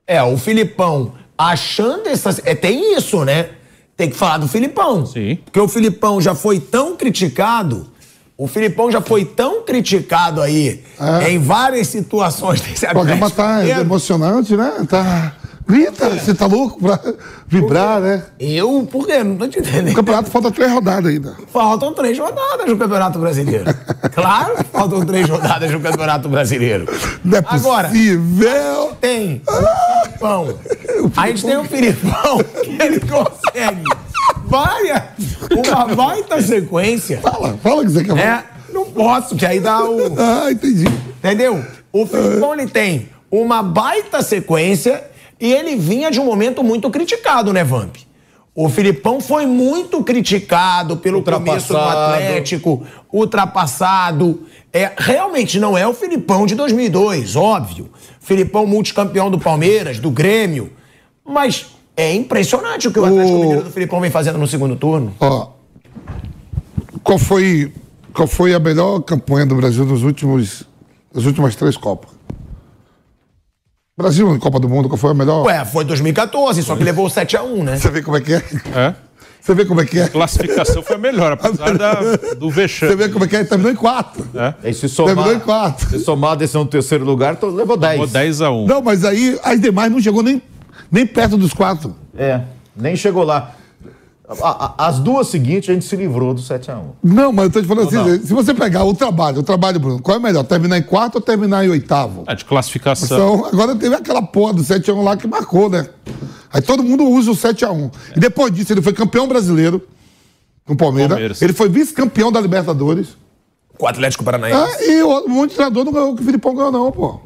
É, o Filipão achando essas. É, tem isso, né? Tem que falar do Filipão. Sim. Porque o Filipão já foi tão criticado. O Filipão já foi tão criticado aí É. em várias situações desse O programa tá Mineiro. emocionante, né? Tá. Grita, você tá louco pra vibrar, né? Eu, por quê? Não tô te O entendendo. campeonato falta três rodadas ainda. Faltam três rodadas no Campeonato Brasileiro. [laughs] claro que faltam três rodadas no Campeonato Brasileiro. Não é Agora, possível. tem [laughs] o Filipão. A gente tem o Filipão que ele consegue várias, uma baita sequência. Fala, fala o que você quer falar. É, não posso, que aí dá o. Ah, entendi. Entendeu? O Filipão ele tem uma baita sequência e ele vinha de um momento muito criticado, né, Vamp? O Filipão foi muito criticado pelo começo do. Atlético, ultrapassado. É, realmente não é o Filipão de 2002, óbvio. Filipão multicampeão do Palmeiras, do Grêmio. Mas é impressionante o que o Atlético O- Mineiro do Filipão vem fazendo no segundo turno. Ó, qual foi, qual foi a melhor campanha do Brasil nos últimos, nas últimas três Copas? Brasil em Copa do Mundo, qual foi a melhor? Ué, foi 2014, só que levou o 7x1, né? Você vê como é que é? É. Você vê como é que é? Classificação foi a melhor, apesar da, do Você vexame. vê como é que é? Terminou em quatro. E se somar, Terminou em quatro. se somar desse no terceiro lugar, então levou 10. Ficou 10 a 1 Não, mas aí as demais não chegou nem, nem perto dos quatro. É, nem chegou lá. As duas seguintes a gente se livrou do 7x1. Não, mas eu tô te falando Ou assim, se você pegar o trabalho, o trabalho, Bruno, qual é melhor? Terminar em quarto ou terminar em oitavo? É, de classificação. Então, agora teve aquela porra do 7x1 lá que marcou, né? Aí todo mundo usa o 7x1. E depois disso, ele foi campeão brasileiro com o Palmeiras. Palmeiras. Ele foi vice-campeão da Libertadores. Com o Atlético Paranaense. Ah, e o, um monte de treinador não ganhou o que o Filipão ganhou, não, pô.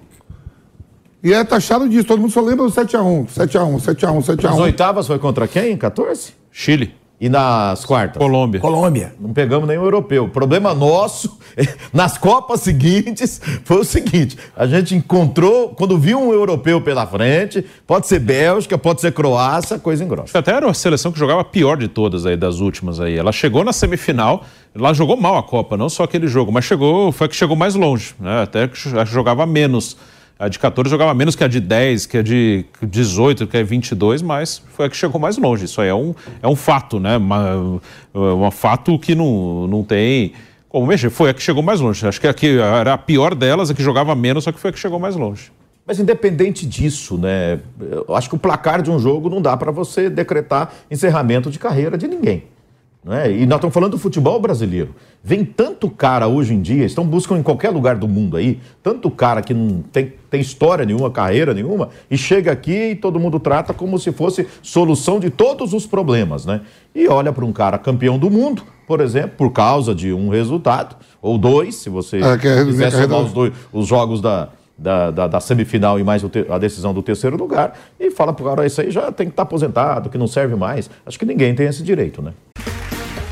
E é taxado disso, todo mundo só lembra do 7x1, 7x1, 7x1, 7x1. As oitavas foi contra quem? 14? Chile. E nas quartas? Colômbia. Colômbia. Não pegamos nenhum europeu. O problema nosso, [laughs] nas Copas seguintes, foi o seguinte: a gente encontrou, quando viu um europeu pela frente, pode ser Bélgica, pode ser Croácia, coisa engrossa. Até era a seleção que jogava pior de todas aí, das últimas aí. Ela chegou na semifinal, ela jogou mal a Copa, não só aquele jogo, mas chegou, foi a que chegou mais longe, né? Até que jogava menos. A de 14 jogava menos que a de 10, que a de 18, que a de 22, mas foi a que chegou mais longe. Isso aí é um, é um fato, né? Uma, um fato que não, não tem como mexer. Foi a que chegou mais longe. Acho que a que era a pior delas, a que jogava menos, só que foi a que chegou mais longe. Mas independente disso, né? Eu acho que o placar de um jogo não dá para você decretar encerramento de carreira de ninguém. Né? E nós estamos falando do futebol brasileiro. Vem tanto cara hoje em dia, estão buscando em qualquer lugar do mundo aí, tanto cara que não tem, tem história nenhuma, carreira nenhuma, e chega aqui e todo mundo trata como se fosse solução de todos os problemas, né? E olha para um cara campeão do mundo, por exemplo, por causa de um resultado, ou dois, se você É, reduzir quiser somar os, dois, os jogos da, da, da, da semifinal e mais te- a decisão do terceiro lugar, e fala pro cara, isso aí já tem que estar aposentado, que não serve mais. Acho que ninguém tem esse direito, né?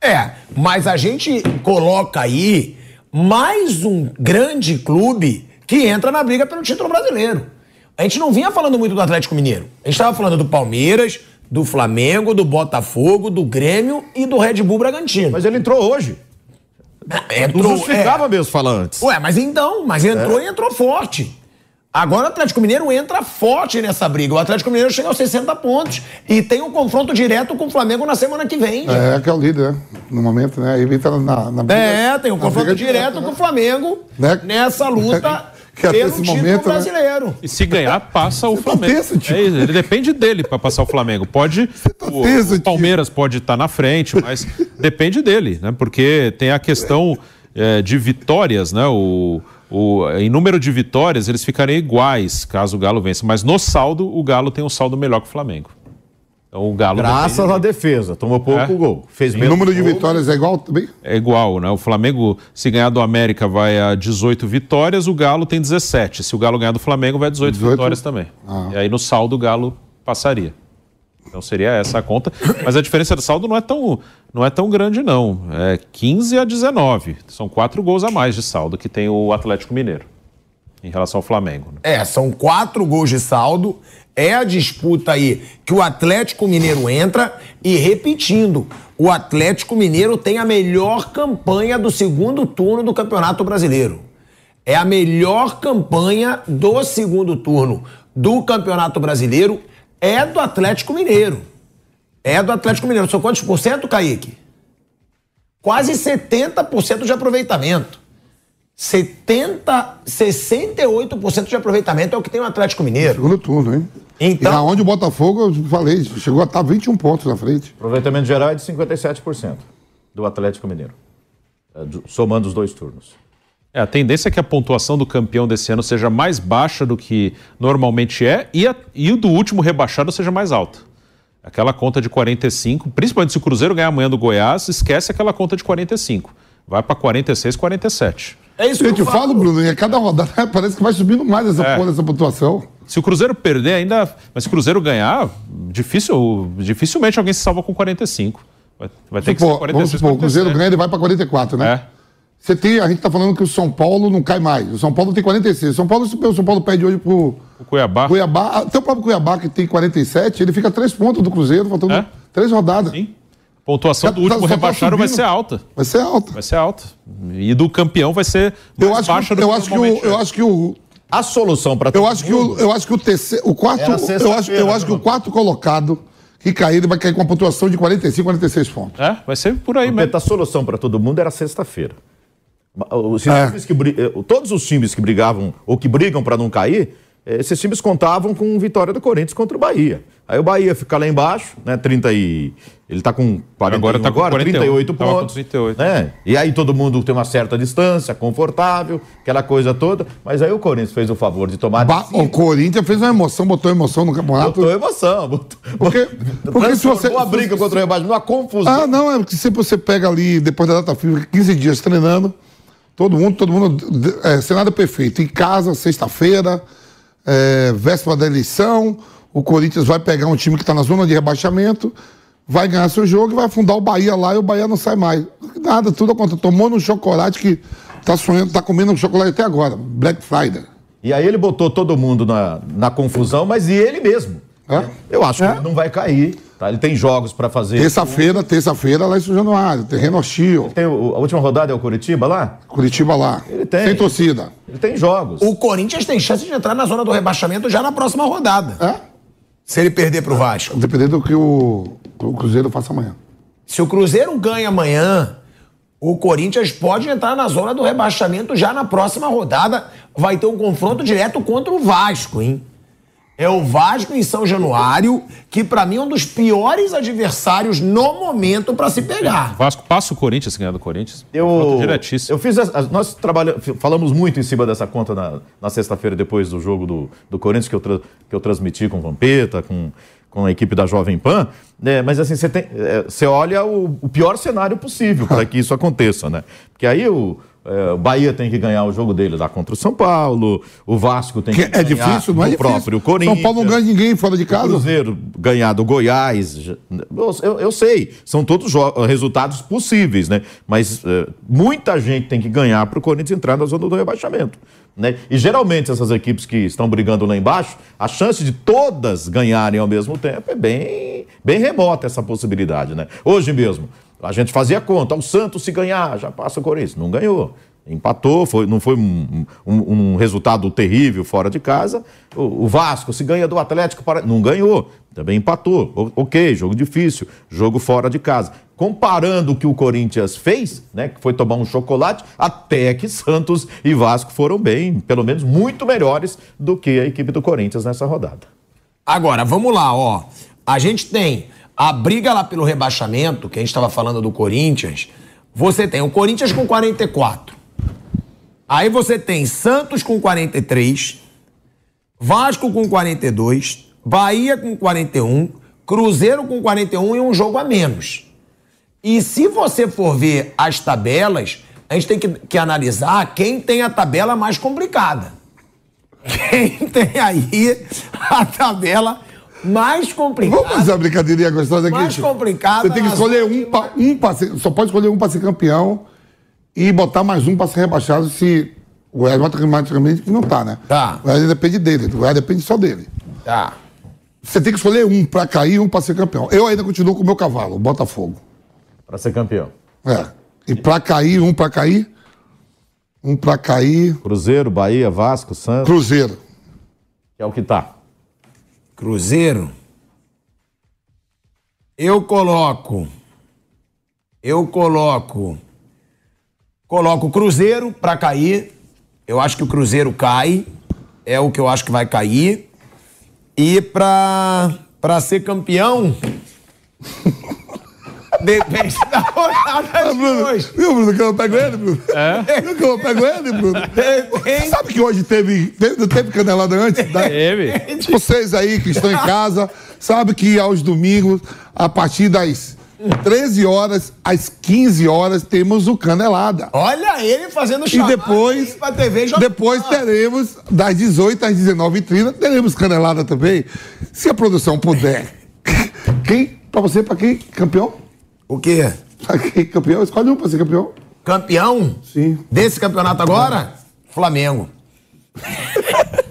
É, mas a gente coloca aí mais um grande clube que entra na briga pelo título brasileiro. A gente não vinha falando muito do Atlético Mineiro. A gente estava falando do Palmeiras, do Flamengo, do Botafogo, do Grêmio e do Red Bull Bragantino. Mas ele entrou hoje. Entrou, não justificava é. mesmo falar antes. Ué, mas então, mas entrou e entrou forte. Agora o Atlético Mineiro entra forte nessa briga. O Atlético Mineiro chega aos 60 pontos e tem um confronto direto com o Flamengo na semana que vem. É, que é o líder, né? No momento, né? Aí entra na, na briga- É, tem um na confronto direto direta, com o Flamengo Né? nessa luta [laughs] Que até pelo esse título momento, né? brasileiro. E se ganhar, passa o tá Flamengo. tenso, tipo. É ele depende dele para passar o Flamengo. Pode. o, tenso, o Palmeiras pode estar na frente, mas depende dele, né? Porque tem a questão é, de vitórias, né? O, o, em número de vitórias, eles ficariam iguais caso o Galo vença. Mas no saldo, o Galo tem um saldo melhor que o Flamengo. Então o Galo. Graças à defesa. Tomou pouco É. gol. Fez O número de gol, vitórias é igual também? É igual, né? O Flamengo, se ganhar do América, vai a 18 vitórias, o Galo tem 17. Se o Galo ganhar do Flamengo, vai a 18, 18? vitórias também. Ah. E aí no saldo o Galo passaria. Então seria essa a conta. Mas a diferença do saldo não é tão, não é tão grande, não. É 15 a 19. São quatro gols a mais de saldo que tem o Atlético Mineiro em relação ao Flamengo. né? É, são quatro gols de saldo. É a disputa aí que o Atlético Mineiro entra. E repetindo, o Atlético Mineiro tem a melhor campanha do segundo turno do Campeonato Brasileiro. É a melhor campanha do segundo turno do Campeonato Brasileiro. É do Atlético Mineiro. É do Atlético Mineiro. São quantos por cento, Kaique? Quase 70% de aproveitamento. 70, 68% de aproveitamento é o que tem o Atlético Mineiro. Segundo turno, hein? Então- E aonde o Botafogo, eu falei, chegou a estar 21 pontos na frente. Aproveitamento geral é de 57% do Atlético Mineiro. É, do- Somando os dois turnos. É, a tendência é que a pontuação do campeão desse ano seja mais baixa do que normalmente é e, a- e o do último rebaixado seja mais alta. Aquela conta de 45, principalmente se o Cruzeiro ganhar amanhã do Goiás, esquece aquela conta de 45. Vai para 46, 47. É isso Eu te falo, Bruno, e a cada rodada [laughs] parece que vai subindo mais essa, É. porra, essa pontuação. Se o Cruzeiro perder ainda, mas se o Cruzeiro ganhar, difícil, dificilmente alguém se salva com 45. Vai, vai ter que ser Supor, 46, vamos supor, o Cruzeiro 47. ganha, ele vai para 44, né? É. Você tem, a gente tá falando que o São Paulo não cai mais. O São Paulo tem 46. O São Paulo, se o São Paulo perde hoje pro O Cuiabá. Cuiabá, até o próprio Cuiabá, que tem 47, ele fica a três pontos do Cruzeiro, faltando É. três rodadas. Sim. Pontuação Tá- do último só tá rebaixado vai subindo. ser alta. Vai ser alta. Vai ser alta. E do campeão vai ser mais Eu acho, baixa que, do eu, que acho que o, normalmente eu acho que o. A solução para Eu acho que o, eu acho que o terceiro, o quarto, eu acho, eu acho que o Bruno. quarto colocado que cair, ele vai cair com uma pontuação de 45, 46 pontos. É, vai ser por aí Porque mesmo. a solução para todo mundo era sexta-feira. Os É. times que eh, Todos os times que brigavam ou que brigam para não cair, esses times contavam com vitória do Corinthians contra o Bahia. Aí o Bahia fica lá embaixo, né? 30 e. Ele tá com 41 Agora tá com 41, 38 tava com pontos. 38. Né? E aí todo mundo tem uma certa distância, confortável, aquela coisa toda. Mas aí o Corinthians fez o favor de tomar. Ba- o Corinthians fez uma emoção, botou emoção no campeonato. Botou emoção. Botou, Porque, [laughs] porque se você. uma briga contra o rebaixamento, uma confusão. Ah, não, é porque sempre você pega ali, depois da data FIFA, 15 dias treinando, todo mundo, todo mundo, é, cenário perfeito. Em casa, sexta-feira, é, véspera da eleição, o Corinthians vai pegar um time que está na zona de rebaixamento, vai ganhar seu jogo e vai afundar o Bahia lá e o Bahia não sai mais. Nada, tudo acontece. Tomou no chocolate que tá sonhando, tá comendo chocolate até agora, Black Friday. E aí ele botou todo mundo na, na confusão, mas e ele mesmo? Eu acho que ele não vai cair. Tá? Ele tem jogos para fazer. Terça-feira, terça-feira lá em São Januário, terreno hostil. Tem o- a última rodada é o Curitiba lá? Curitiba lá. Ele tem. Sem torcida. Ele tem jogos. O Corinthians tem chance de entrar na zona do rebaixamento já na próxima rodada. É? Se ele perder pro Vasco. Dependendo do que o, o Cruzeiro faça amanhã. Se o Cruzeiro ganha amanhã, o Corinthians pode entrar na zona do rebaixamento já na próxima rodada. Vai ter um confronto direto contra o Vasco, hein? É o Vasco em São Januário, que pra mim é um dos piores adversários no momento pra se pegar. Vasco passa o Corinthians se ganhar do Corinthians. Eu, diretíssimo. eu fiz. nós trabalhamos, falamos muito em cima dessa conta na, na sexta-feira, depois do jogo do, do Corinthians, que eu, tra- que eu transmiti com o Vampeta, com, com a equipe da Jovem Pan. né? mas assim, você tem- é, você olha o, o pior cenário possível para que isso aconteça, né? Porque aí o. é, o Bahia tem que ganhar o jogo dele lá contra o São Paulo, o Vasco tem que, Que é ganhar difícil, não é do difícil. próprio Corinthians. São Paulo não ganha ninguém fora de O casa. Cruzeiro ganhar do Goiás. Eu, eu- sei, são todos resultados possíveis, né? Mas eh, muita gente tem que ganhar para o Corinthians entrar na zona do rebaixamento. Né? E geralmente essas equipes que estão brigando lá embaixo, a chance de todas ganharem ao mesmo tempo é bem, bem remota essa possibilidade, né? Hoje mesmo, a gente fazia conta, o Santos se ganhar, já passa o Corinthians. Não ganhou. Empatou, foi, não foi um, um- um resultado terrível fora de casa. O, o Vasco se ganha do Atlético, para- não ganhou, também empatou. O- ok, jogo difícil, jogo fora de casa. Comparando o que o Corinthians fez, né, que foi tomar um chocolate, até que Santos e Vasco foram bem, pelo menos muito melhores do que a equipe do Corinthians nessa rodada. Agora, vamos lá, ó. A gente tem a briga lá pelo rebaixamento, que a gente estava falando do Corinthians. Você tem o Corinthians com 44. Aí você tem Santos com 43, Vasco com 42, Bahia com 41, Cruzeiro com 41 e um jogo a menos. E se você for ver as tabelas, a gente tem que, que analisar quem tem a tabela mais complicada. Quem tem aí a tabela mais complicada. Vamos fazer uma brincadeirinha gostosa aqui? Mais Chico? complicada Você tem que escolher um, pra, um pra ser, Só pode escolher um para ser campeão e botar mais um para ser rebaixado se o Goiás matematicamente não tá, né? Tá. O Goiás depende dele. O Goiás depende só dele. Tá. Você tem que escolher um para cair e um para ser campeão. Eu ainda continuo com o meu cavalo, o Botafogo. Para ser campeão. É. E para cair, um para cair, um para cair, Cruzeiro, Bahia, Vasco, Santos, Cruzeiro. que é o que tá. Cruzeiro. Eu coloco. Eu coloco. Coloco o Cruzeiro pra cair. Eu acho que o Cruzeiro cai. É o que eu acho que vai cair. E pra, pra ser campeão. [laughs] Depende [laughs] da rodada de hoje. Viu, Bruno, que eu pego ele, Bruno? É? Viu [laughs] que eu pego ele, Bruno? Depende. Sabe que hoje teve, teve, não teve canelada antes? Da- Teve. Vocês aí que estão em casa, sabem que aos domingos, a partir das 13 horas às 15 horas, temos o Canelada. Olha ele fazendo E depois, pra TV e depois teremos, das 18 às 19h30, teremos Canelada também. Se a produção puder. [laughs] Quem? Pra você, pra quem? Campeão? O quê? Campeão? Escolhe um pra ser campeão. Campeão? Sim. Desse campeonato agora? Flamengo. [laughs]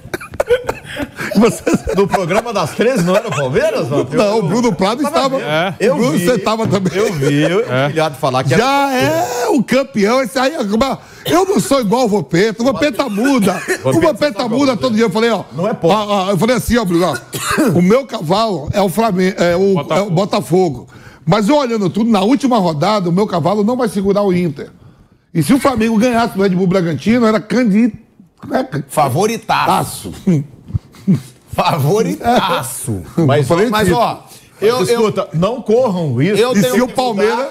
No programa das 13 não era o Palmeiras? Não, Não, o Bruno Prado estava. É. Eu o Bruno, vi. você estava também. Eu vi, eu filhado falar que Já é o campeão. Esse aí, eu não sou igual o Vopeta. O Vopeta muda. [laughs] O Vopeta muda todo dia. Eu falei, ó. Não é pouco. ah, ah, eu falei assim, ó, Bruno. ó, [coughs] o meu cavalo é o Flamengo, é o Botafogo. É o Botafogo. Mas eu olhando tudo, na última rodada, o meu cavalo não vai segurar o Inter. E se o Flamengo ganhasse no Red Bull Bragantino, era candidato. Favoritaço. Taço. Favoritaço. [laughs] Mas, Mas, ó, eu, eu, escuta, não corram isso. eu E tenho se o Palmeiras.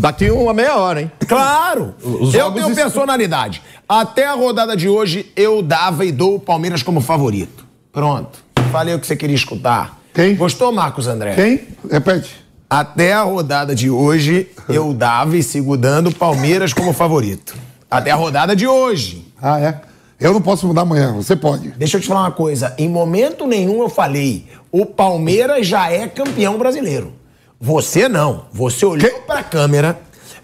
Daqui uma meia hora, hein? Claro! Eu tenho personalidade. Até a rodada de hoje, eu dava e dou o Palmeiras como favorito. Pronto. Falei o que você queria escutar. Quem? Gostou, Marcos André? Quem? Repete. Até a rodada de hoje, eu dava e sigo dando o Palmeiras como favorito. Até a rodada de hoje. Ah, é? Eu não posso mudar amanhã, você pode. Deixa eu te falar uma coisa. Em momento nenhum eu falei, o Palmeiras já é campeão brasileiro. Você não. Você olhou pra câmera.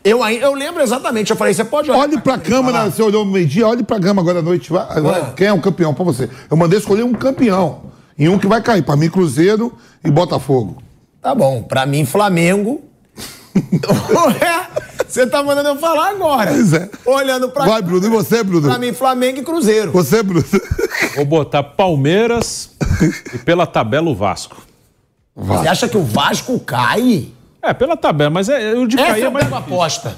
Eu, eu lembro exatamente. Eu falei, você pode olhar Olhe pra câmera, falar. você olhou no meio-dia, olhe pra cama agora à noite. vai- agora, Quem é o campeão pra você? Eu mandei escolher um campeão. E um que vai cair. Pra mim, Cruzeiro e Botafogo. Tá bom, pra mim, Flamengo. [laughs] Ué, Você tá mandando eu falar agora. Pois é. Olhando pra. Vai, Bruno. E você, Bruno? Pra mim, Flamengo e Cruzeiro. Você, Bruno. Vou botar Palmeiras e pela tabela o Vasco. Você acha que o Vasco cai? É, pela tabela, mas é, o de Essa cair é eu mais. pego aposta.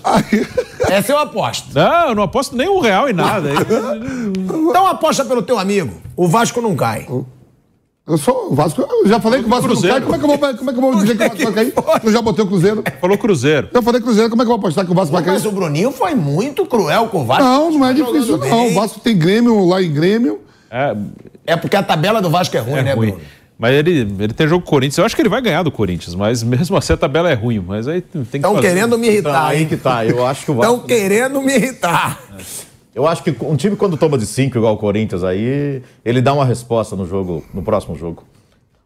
Essa eu aposto. Não, eu não aposto nem um real em nada. [laughs] Então aposta pelo teu amigo. O Vasco não cai. Eu sou o Vasco. Eu já falei que o Vasco não Cruzeiro. cai. Como é que eu vou, como é que eu vou dizer que o Vasco vai cair? Eu já botei o Cruzeiro. Falou Cruzeiro. Já falei Cruzeiro. Como é que eu vou apostar que o Vasco vai cair? Mas o Bruninho foi muito cruel com o Vasco. Não, não é Tá difícil, não. bem. O Vasco tem Grêmio lá em Grêmio. É, É porque a tabela do Vasco é ruim, é né, ruim. Bruno? Mas ele, ele tem jogo com o Corinthians. Eu acho que ele vai ganhar do Corinthians, mas mesmo assim a tabela é ruim. Mas aí tem que Estão querendo me irritar, Tá, aí que tá. Eu acho que o Estão Vasco. querendo me irritar. Eu acho que um time quando toma de 5 igual o Corinthians aí, ele dá uma resposta no jogo, no próximo jogo.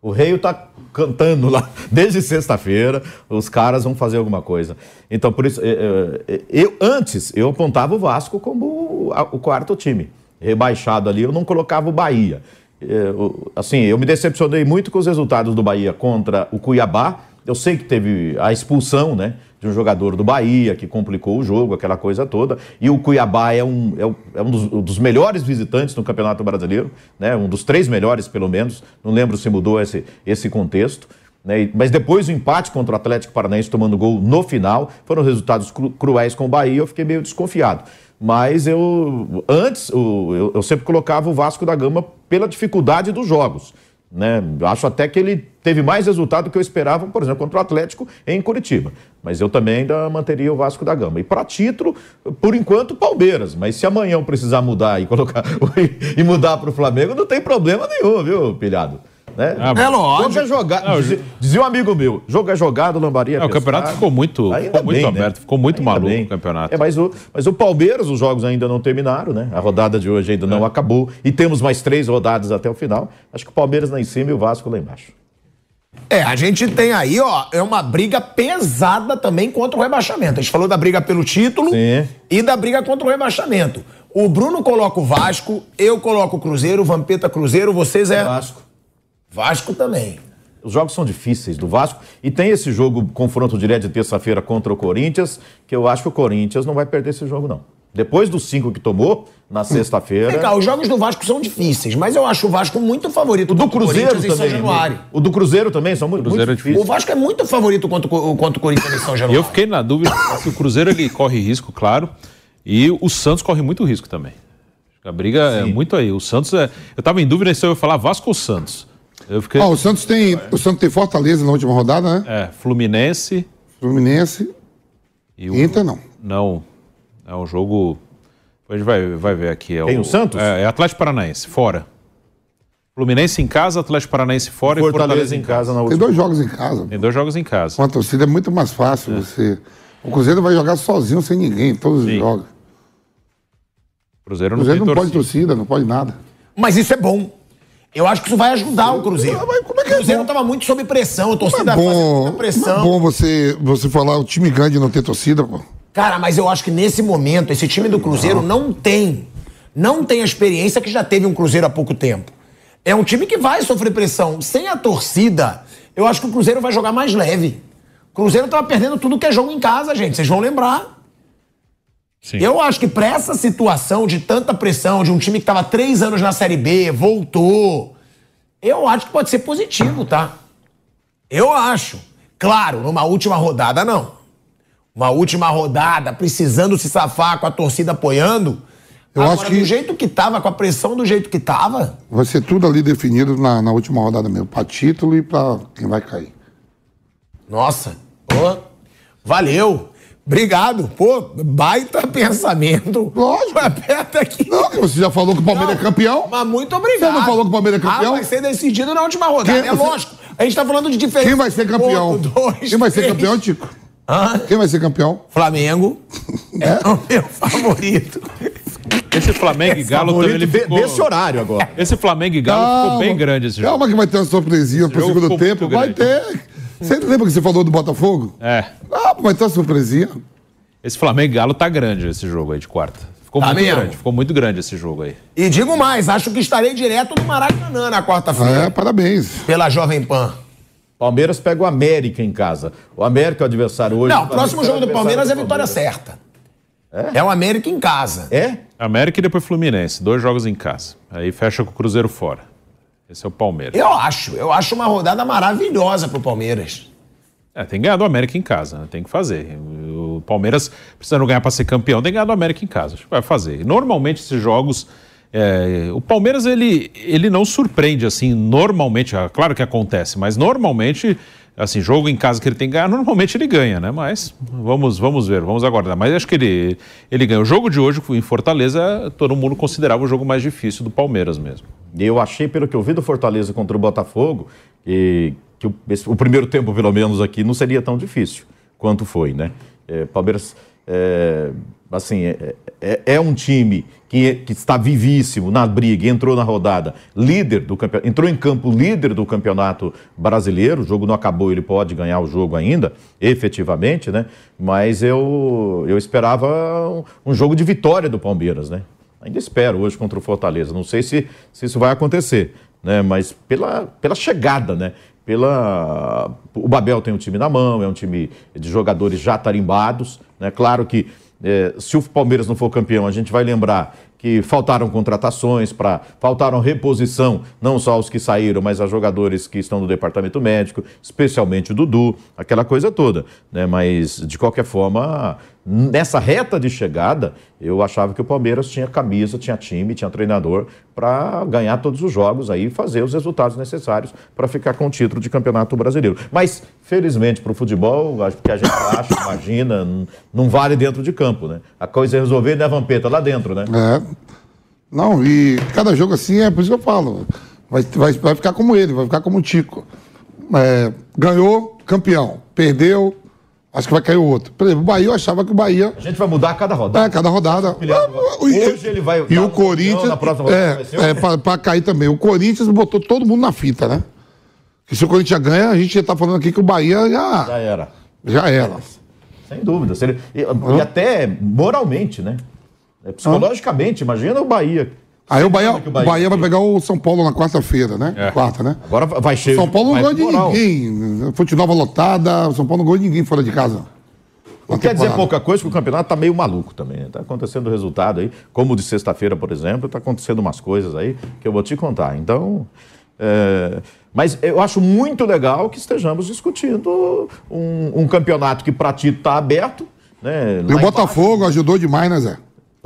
O Rei tá cantando lá [laughs] desde sexta-feira, os caras vão fazer alguma coisa. Então, por isso, eh, eh, eu antes eu apontava o Vasco como o quarto time. Rebaixado ali, eu não colocava o Bahia. Eh, o- Assim, eu me decepcionei muito com os resultados do Bahia contra o Cuiabá. Eu sei que teve a expulsão, né? Um jogador do Bahia que complicou o jogo, aquela coisa toda. E o Cuiabá é um, é um, é um dos, um dos melhores visitantes no Campeonato Brasileiro, né? Um dos três melhores, pelo menos. Não lembro se mudou esse, esse contexto. né? Mas depois o empate contra o Atlético Paranaense tomando gol no final, foram resultados cru- cruéis com o Bahia, eu fiquei meio desconfiado. Mas eu, antes, eu, eu sempre colocava o Vasco da Gama pela dificuldade dos jogos. Né? Acho até que ele teve mais resultado do que eu esperava, por exemplo, contra o Atlético em Curitiba. Mas eu também ainda manteria o Vasco da Gama. E para título, por enquanto, Palmeiras. Mas se amanhã eu precisar mudar e colocar [laughs] e mudar para o Flamengo, não tem problema nenhum, viu, pilhado? Né? Ah, É lógico. Jogo é jogado. Não, dizia, dizia um amigo meu: jogo é jogado, lambaria. É, o campeonato ficou muito, ficou muito aberto, ficou muito Ainda maluco bem. o campeonato. É, mas, o, mas o Palmeiras, os jogos ainda não terminaram, né? A rodada de hoje ainda não É. acabou. E temos mais três rodadas até o final. Acho que o Palmeiras lá em cima e o Vasco lá embaixo. É, a gente tem aí, ó, é uma briga pesada também contra o rebaixamento. A gente falou da briga pelo título Sim. e da briga contra o rebaixamento. O Bruno coloca o Vasco, eu coloco o Cruzeiro, o Vampeta Cruzeiro, vocês é Vasco. Vasco também. Os jogos são difíceis do Vasco. E tem esse jogo, confronto direto de terça-feira contra o Corinthians, que eu acho que o Corinthians não vai perder esse jogo, não. Depois dos cinco que tomou, na sexta-feira. Vem cá, os jogos do Vasco são difíceis, mas eu acho o Vasco muito favorito O do contra Cruzeiro Corinthians em São também. Januário. O do Cruzeiro também são muito, muito Cruzeiro é difíceis. O Vasco é muito favorito contra, o- contra o Corinthians em São Januário. eu fiquei na dúvida se o Cruzeiro ele corre risco, claro, e o Santos corre muito risco também. A briga é muito aí. O Santos é. Eu tava em dúvida se eu ia falar Vasco ou Santos. Eu fiquei. O Santos tem. O Santos tem Fortaleza na última rodada, né? É, Fluminense Fluminense. e o. Inter não. Não. É um jogo. A gente vai, vai ver aqui. É Tem o Santos? É, é Atlético Paranaense, fora. Fluminense em casa, Atlético Paranaense fora Fortaleza, e Fortaleza em casa na Tem última. dois jogos em casa. Tem dois jogos em casa. Com a torcida é muito mais fácil você. O Cruzeiro vai jogar sozinho, sem ninguém, todos os Sim. jogos. O Cruzeiro O não Cruzeiro tem não pode torcida, não pode nada. Mas isso é bom. Eu acho que isso vai ajudar o Cruzeiro. Mas como é que é o Cruzeiro estava muito sob pressão, a torcida Não é fazendo bom, não pressão. é bom você, você falar o time grande não ter torcida, pô. Cara, mas eu acho que nesse momento, esse time do Cruzeiro não, tem. Não tem a experiência que já teve um Cruzeiro há pouco tempo. É um time que vai sofrer pressão. Sem a torcida, eu acho que o Cruzeiro vai jogar mais leve. O Cruzeiro tava perdendo tudo que é jogo em casa, gente. Vocês vão lembrar. Sim. Eu acho que pra essa situação de tanta pressão, de um time que tava três anos na Série B, voltou, eu acho que pode ser positivo, tá? Eu acho. Claro, numa última rodada, não. Uma última rodada, precisando se safar com a torcida apoiando, Eu Agora, acho que do jeito que tava, com a pressão do jeito que tava, vai ser tudo ali definido na, na última rodada mesmo, pra título e pra quem vai cair. nossa, pô, valeu. Obrigado, pô, baita pensamento. Lógico. Aperta aqui. Não, que você já falou que o Palmeiras é campeão. Mas muito obrigado. Você não falou que o Palmeiras é campeão? Ah, vai ser decidido na última rodada. Quem- é você- lógico. A gente tá falando de diferença. Quem vai ser campeão? Ponto, dois, Quem vai ser três. campeão, Tico? Hã? Quem vai ser campeão? Flamengo. É o meu favorito. Esse Flamengo e Galo também ele ficou... desse horário agora. Esse Flamengo e Galo ficou bem grande esse jogo. Calma que vai ter uma surpresinha pro jogo segundo tempo. Vai grande. ter. Você lembra que você falou do Botafogo? É. Ah, vai ter uma surpresinha. Esse Flamengo e Galo tá grande esse jogo aí de quarta. Ficou Tá muito mesmo? grande. Ficou muito grande esse jogo aí. E digo mais, acho que estarei direto do Maracanã na quarta-feira. É, parabéns. Pela Jovem Pan. Palmeiras pega o América em casa. O América é o adversário hoje. Não, o próximo jogo do adversário Palmeiras é do vitória Palmeiras. certa. É? o América em casa. É? América e depois Fluminense. Dois jogos em casa. Aí fecha com o Cruzeiro fora. Esse é o Palmeiras. Eu acho. Eu acho uma rodada maravilhosa pro Palmeiras. É, tem que ganhar do América em casa, né? tem que fazer. O Palmeiras, precisando ganhar para ser campeão, tem que ganhar do América em casa. Acho que vai fazer. Normalmente esses jogos. é, o Palmeiras ele, ele não surpreende assim, normalmente, ah, claro que acontece, mas normalmente, assim, jogo em casa que ele tem que ganhar, normalmente ele ganha, né? Mas vamos, vamos ver, vamos aguardar. Mas acho que ele, ele ganha. O jogo de hoje em Fortaleza, todo mundo considerava o jogo mais difícil do Palmeiras mesmo. Eu achei, pelo que eu vi do Fortaleza contra o Botafogo, que, que o, esse- o primeiro tempo, pelo menos aqui, não seria tão difícil quanto foi, né? É, Palmeiras, é, assim, é, é- é um time que, que está vivíssimo na briga, entrou na rodada líder do campeonato, entrou em campo líder do campeonato brasileiro, o jogo não acabou, ele pode ganhar o jogo ainda, efetivamente, né? Mas eu, eu esperava um, um jogo de vitória do Palmeiras, né? Ainda espero hoje contra o Fortaleza. Não sei se, se isso vai acontecer, né? Mas pela, pela chegada, né? Pela... O Babel tem um time na mão, é um time de jogadores já tarimbados, né? Claro que eh, se o Palmeiras não for campeão, a gente vai lembrar que faltaram contratações, para faltaram reposição, não só os que saíram, mas a jogadores que estão no departamento médico, especialmente o Dudu, aquela coisa toda. Né? Mas, de qualquer forma, nessa reta de chegada, eu achava que o Palmeiras tinha camisa, tinha time, tinha treinador para ganhar todos os jogos aí e fazer os resultados necessários para ficar com o título de campeonato brasileiro. Mas, felizmente, para o futebol, acho que a gente acha, [coughs] imagina, não vale dentro de campo, né? A coisa é resolver, né, Vampeta? Lá dentro, né? É. Não, e cada jogo assim é por isso que eu falo. Vai, vai, vai ficar como ele, vai ficar como o Tico. É, ganhou, campeão. Perdeu, acho que vai cair o outro. Por exemplo, o Bahia, eu achava que o Bahia. A gente vai mudar a cada rodada. É, cada rodada. Hoje ele vai E o Corinthians. na próxima rodada vai ser É, é pra, pra cair também. O Corinthians botou todo mundo na fita, né? Que se o Corinthians ganha, a gente já tá falando aqui que o Bahia já, Já era. já era. Sem dúvida. E, e até moralmente, né? É, Psicologicamente, imagina o Bahia. Aí o Bahia, o Bahia vai pegar o São Paulo na quarta-feira, né? É. Quarta, né? Agora vai cheio. São Paulo não ganha de ninguém. Fonte Nova lotada, o São Paulo não ganha de ninguém fora de casa. Não quer dizer pouca coisa, que o campeonato tá meio maluco também. Está acontecendo resultado aí, como o de sexta-feira, por exemplo, está acontecendo umas coisas aí que eu vou te contar. Então. é, Mas eu acho muito legal que estejamos discutindo um, um campeonato que para ti está aberto. Né? E o Botafogo ajudou demais, né, Zé?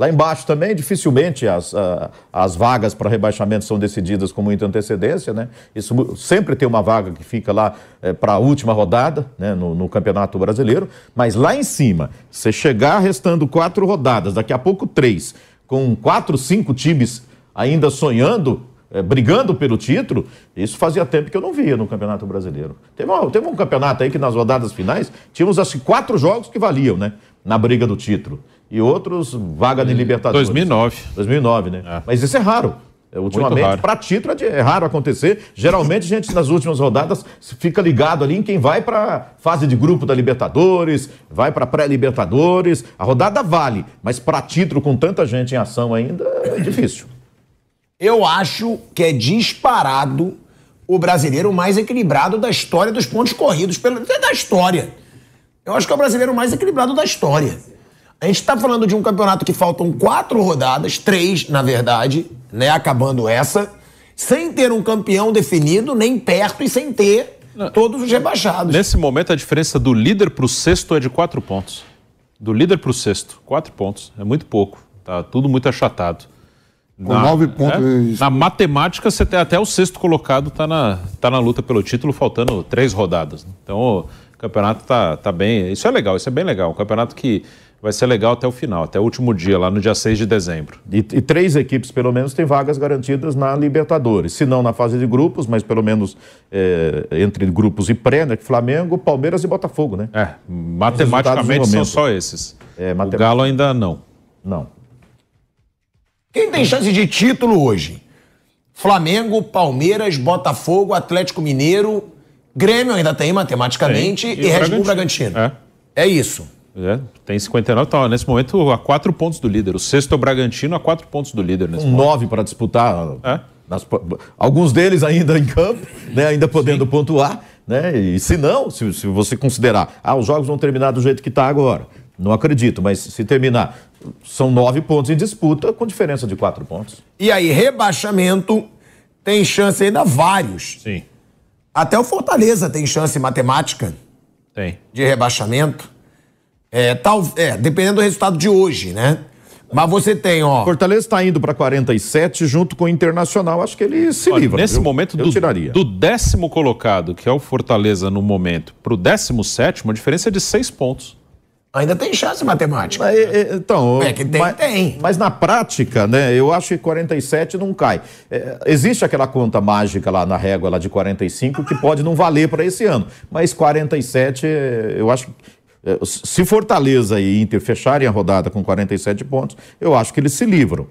Lá embaixo também, dificilmente as, a- as vagas para rebaixamento são decididas com muita antecedência, né? Isso sempre tem uma vaga que fica lá para a última rodada, né? No, no Campeonato Brasileiro. Mas lá em cima, você chegar restando quatro rodadas, daqui a pouco três, com quatro, cinco times ainda sonhando, eh, brigando pelo título, isso fazia tempo que eu não via no Campeonato Brasileiro. Teve, uma- teve um campeonato aí que nas rodadas finais tínhamos que quatro jogos que valiam, né? Na briga do título. E outros, vaga de Libertadores. 2009. 2009, né? Mas isso é raro. É, Ultimamente, para título é de- é raro acontecer. Geralmente, a gente, nas últimas rodadas, se fica ligado ali em quem vai para fase de grupo da Libertadores, vai para pré-Libertadores. A rodada vale, mas para título, com tanta gente em ação ainda, é difícil. Eu acho que é disparado o brasileiro mais equilibrado da história dos pontos corridos, pelo é da história. Eu acho que é o brasileiro mais equilibrado da história. A gente está falando de um campeonato que faltam quatro rodadas, três, na verdade, né? Acabando essa, sem ter um campeão definido, nem perto, e sem ter todos os rebaixados. Nesse momento, a diferença do líder para o sexto é de quatro pontos. Do líder para o sexto, quatro pontos. É muito pouco. Tá tudo muito achatado. Com nove pontos. é, na matemática, você tem até o sexto colocado tá na, tá na luta pelo título, faltando três rodadas. Então o campeonato tá, tá bem. Isso é legal, isso é bem legal. Um campeonato que vai ser legal até o final, até o último dia, lá no dia 6 de dezembro. E, e três equipes, pelo menos, têm vagas garantidas na Libertadores. Se não na fase de grupos, mas pelo menos é, entre grupos e pré, né? Flamengo, Palmeiras e Botafogo, né? É, matematicamente são só esses. É, O Galo ainda não. Não. Quem tem chance de título hoje? Flamengo, Palmeiras, Botafogo, Atlético Mineiro, Grêmio ainda tem matematicamente Tem. e, Red Bull Bragantino. É. É isso. É, tem 59, tá nesse momento a quatro pontos do líder. O sexto é o Bragantino a quatro pontos do líder nesse Com momento. nove para disputar. É. nas- alguns deles ainda em campo, né, ainda podendo pontuar. Né, e se não, se, se você considerar, ah, os jogos vão terminar do jeito que está agora. Não acredito, mas se terminar, são nove pontos em disputa, com diferença de quatro pontos. E aí, rebaixamento tem chance ainda vários. Sim. Até o Fortaleza tem chance matemática Tem. de rebaixamento. É, tal, é, dependendo do resultado de hoje, né? Mas você tem, ó. Fortaleza está indo para 47 junto com o Internacional. Acho que ele se Olha, livra. nesse viu? momento, eu do, tiraria. do décimo colocado, que é o Fortaleza no momento, para o décimo sétimo, a diferença é de seis pontos. Ainda tem chance matemática. Mas, é, é, então, É que tem, mas, tem. Mas na prática, né, eu acho que 47 não cai. É, existe aquela conta mágica lá na régua lá de 45 que pode não valer para esse ano. Mas 47, é, eu acho. É, Se Fortaleza e Inter fecharem a rodada com 47 pontos, eu acho que eles se livram.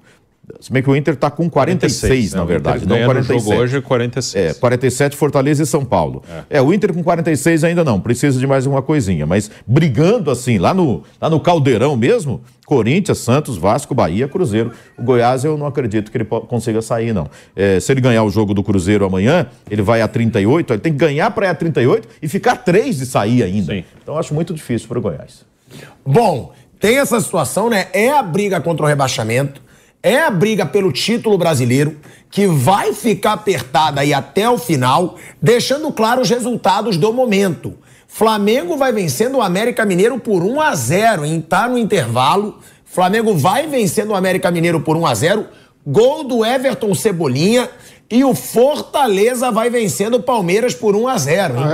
Se bem que o Inter está com 46, né? na O verdade, Inter não no 47. jogo hoje é 46. É, 47 Fortaleza e São Paulo. É. o Inter com 46 ainda não, precisa de mais uma coisinha. Mas brigando assim, lá no, lá no Caldeirão mesmo, Corinthians, Santos, Vasco, Bahia, Cruzeiro. O Goiás eu não acredito que ele consiga sair, não. É, se ele ganhar o jogo do Cruzeiro amanhã, ele vai a 38, ele tem que ganhar para ir a 38 e ficar três de sair ainda. Então eu acho muito difícil para o Goiás. Bom, tem essa situação, né? É a briga contra o rebaixamento, é a briga pelo título brasileiro, que vai ficar apertada aí até o final, deixando claro os resultados do momento. Flamengo vai vencendo o América Mineiro por 1 a 0 hein? Tá no intervalo. Flamengo vai vencendo o América Mineiro por 1 a 0 Gol do Everton Cebolinha. E o Fortaleza vai vencendo o Palmeiras por 1 a 0 hein?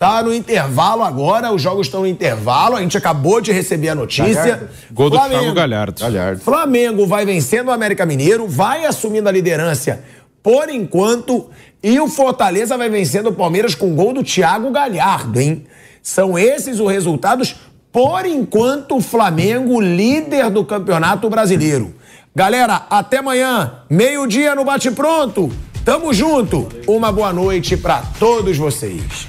Tá no intervalo agora, os jogos estão no intervalo. A gente acabou de receber a notícia. Galhardo. Gol do Thiago Galhardo. Flamengo vai vencendo o América Mineiro, vai assumindo a liderança por enquanto. E o Fortaleza vai vencendo o Palmeiras com gol do Thiago Galhardo, hein? São esses os resultados. Por enquanto, o Flamengo líder do Campeonato Brasileiro. Galera, até amanhã, meio-dia no Bate Pronto. Tamo junto. Uma boa noite pra todos vocês.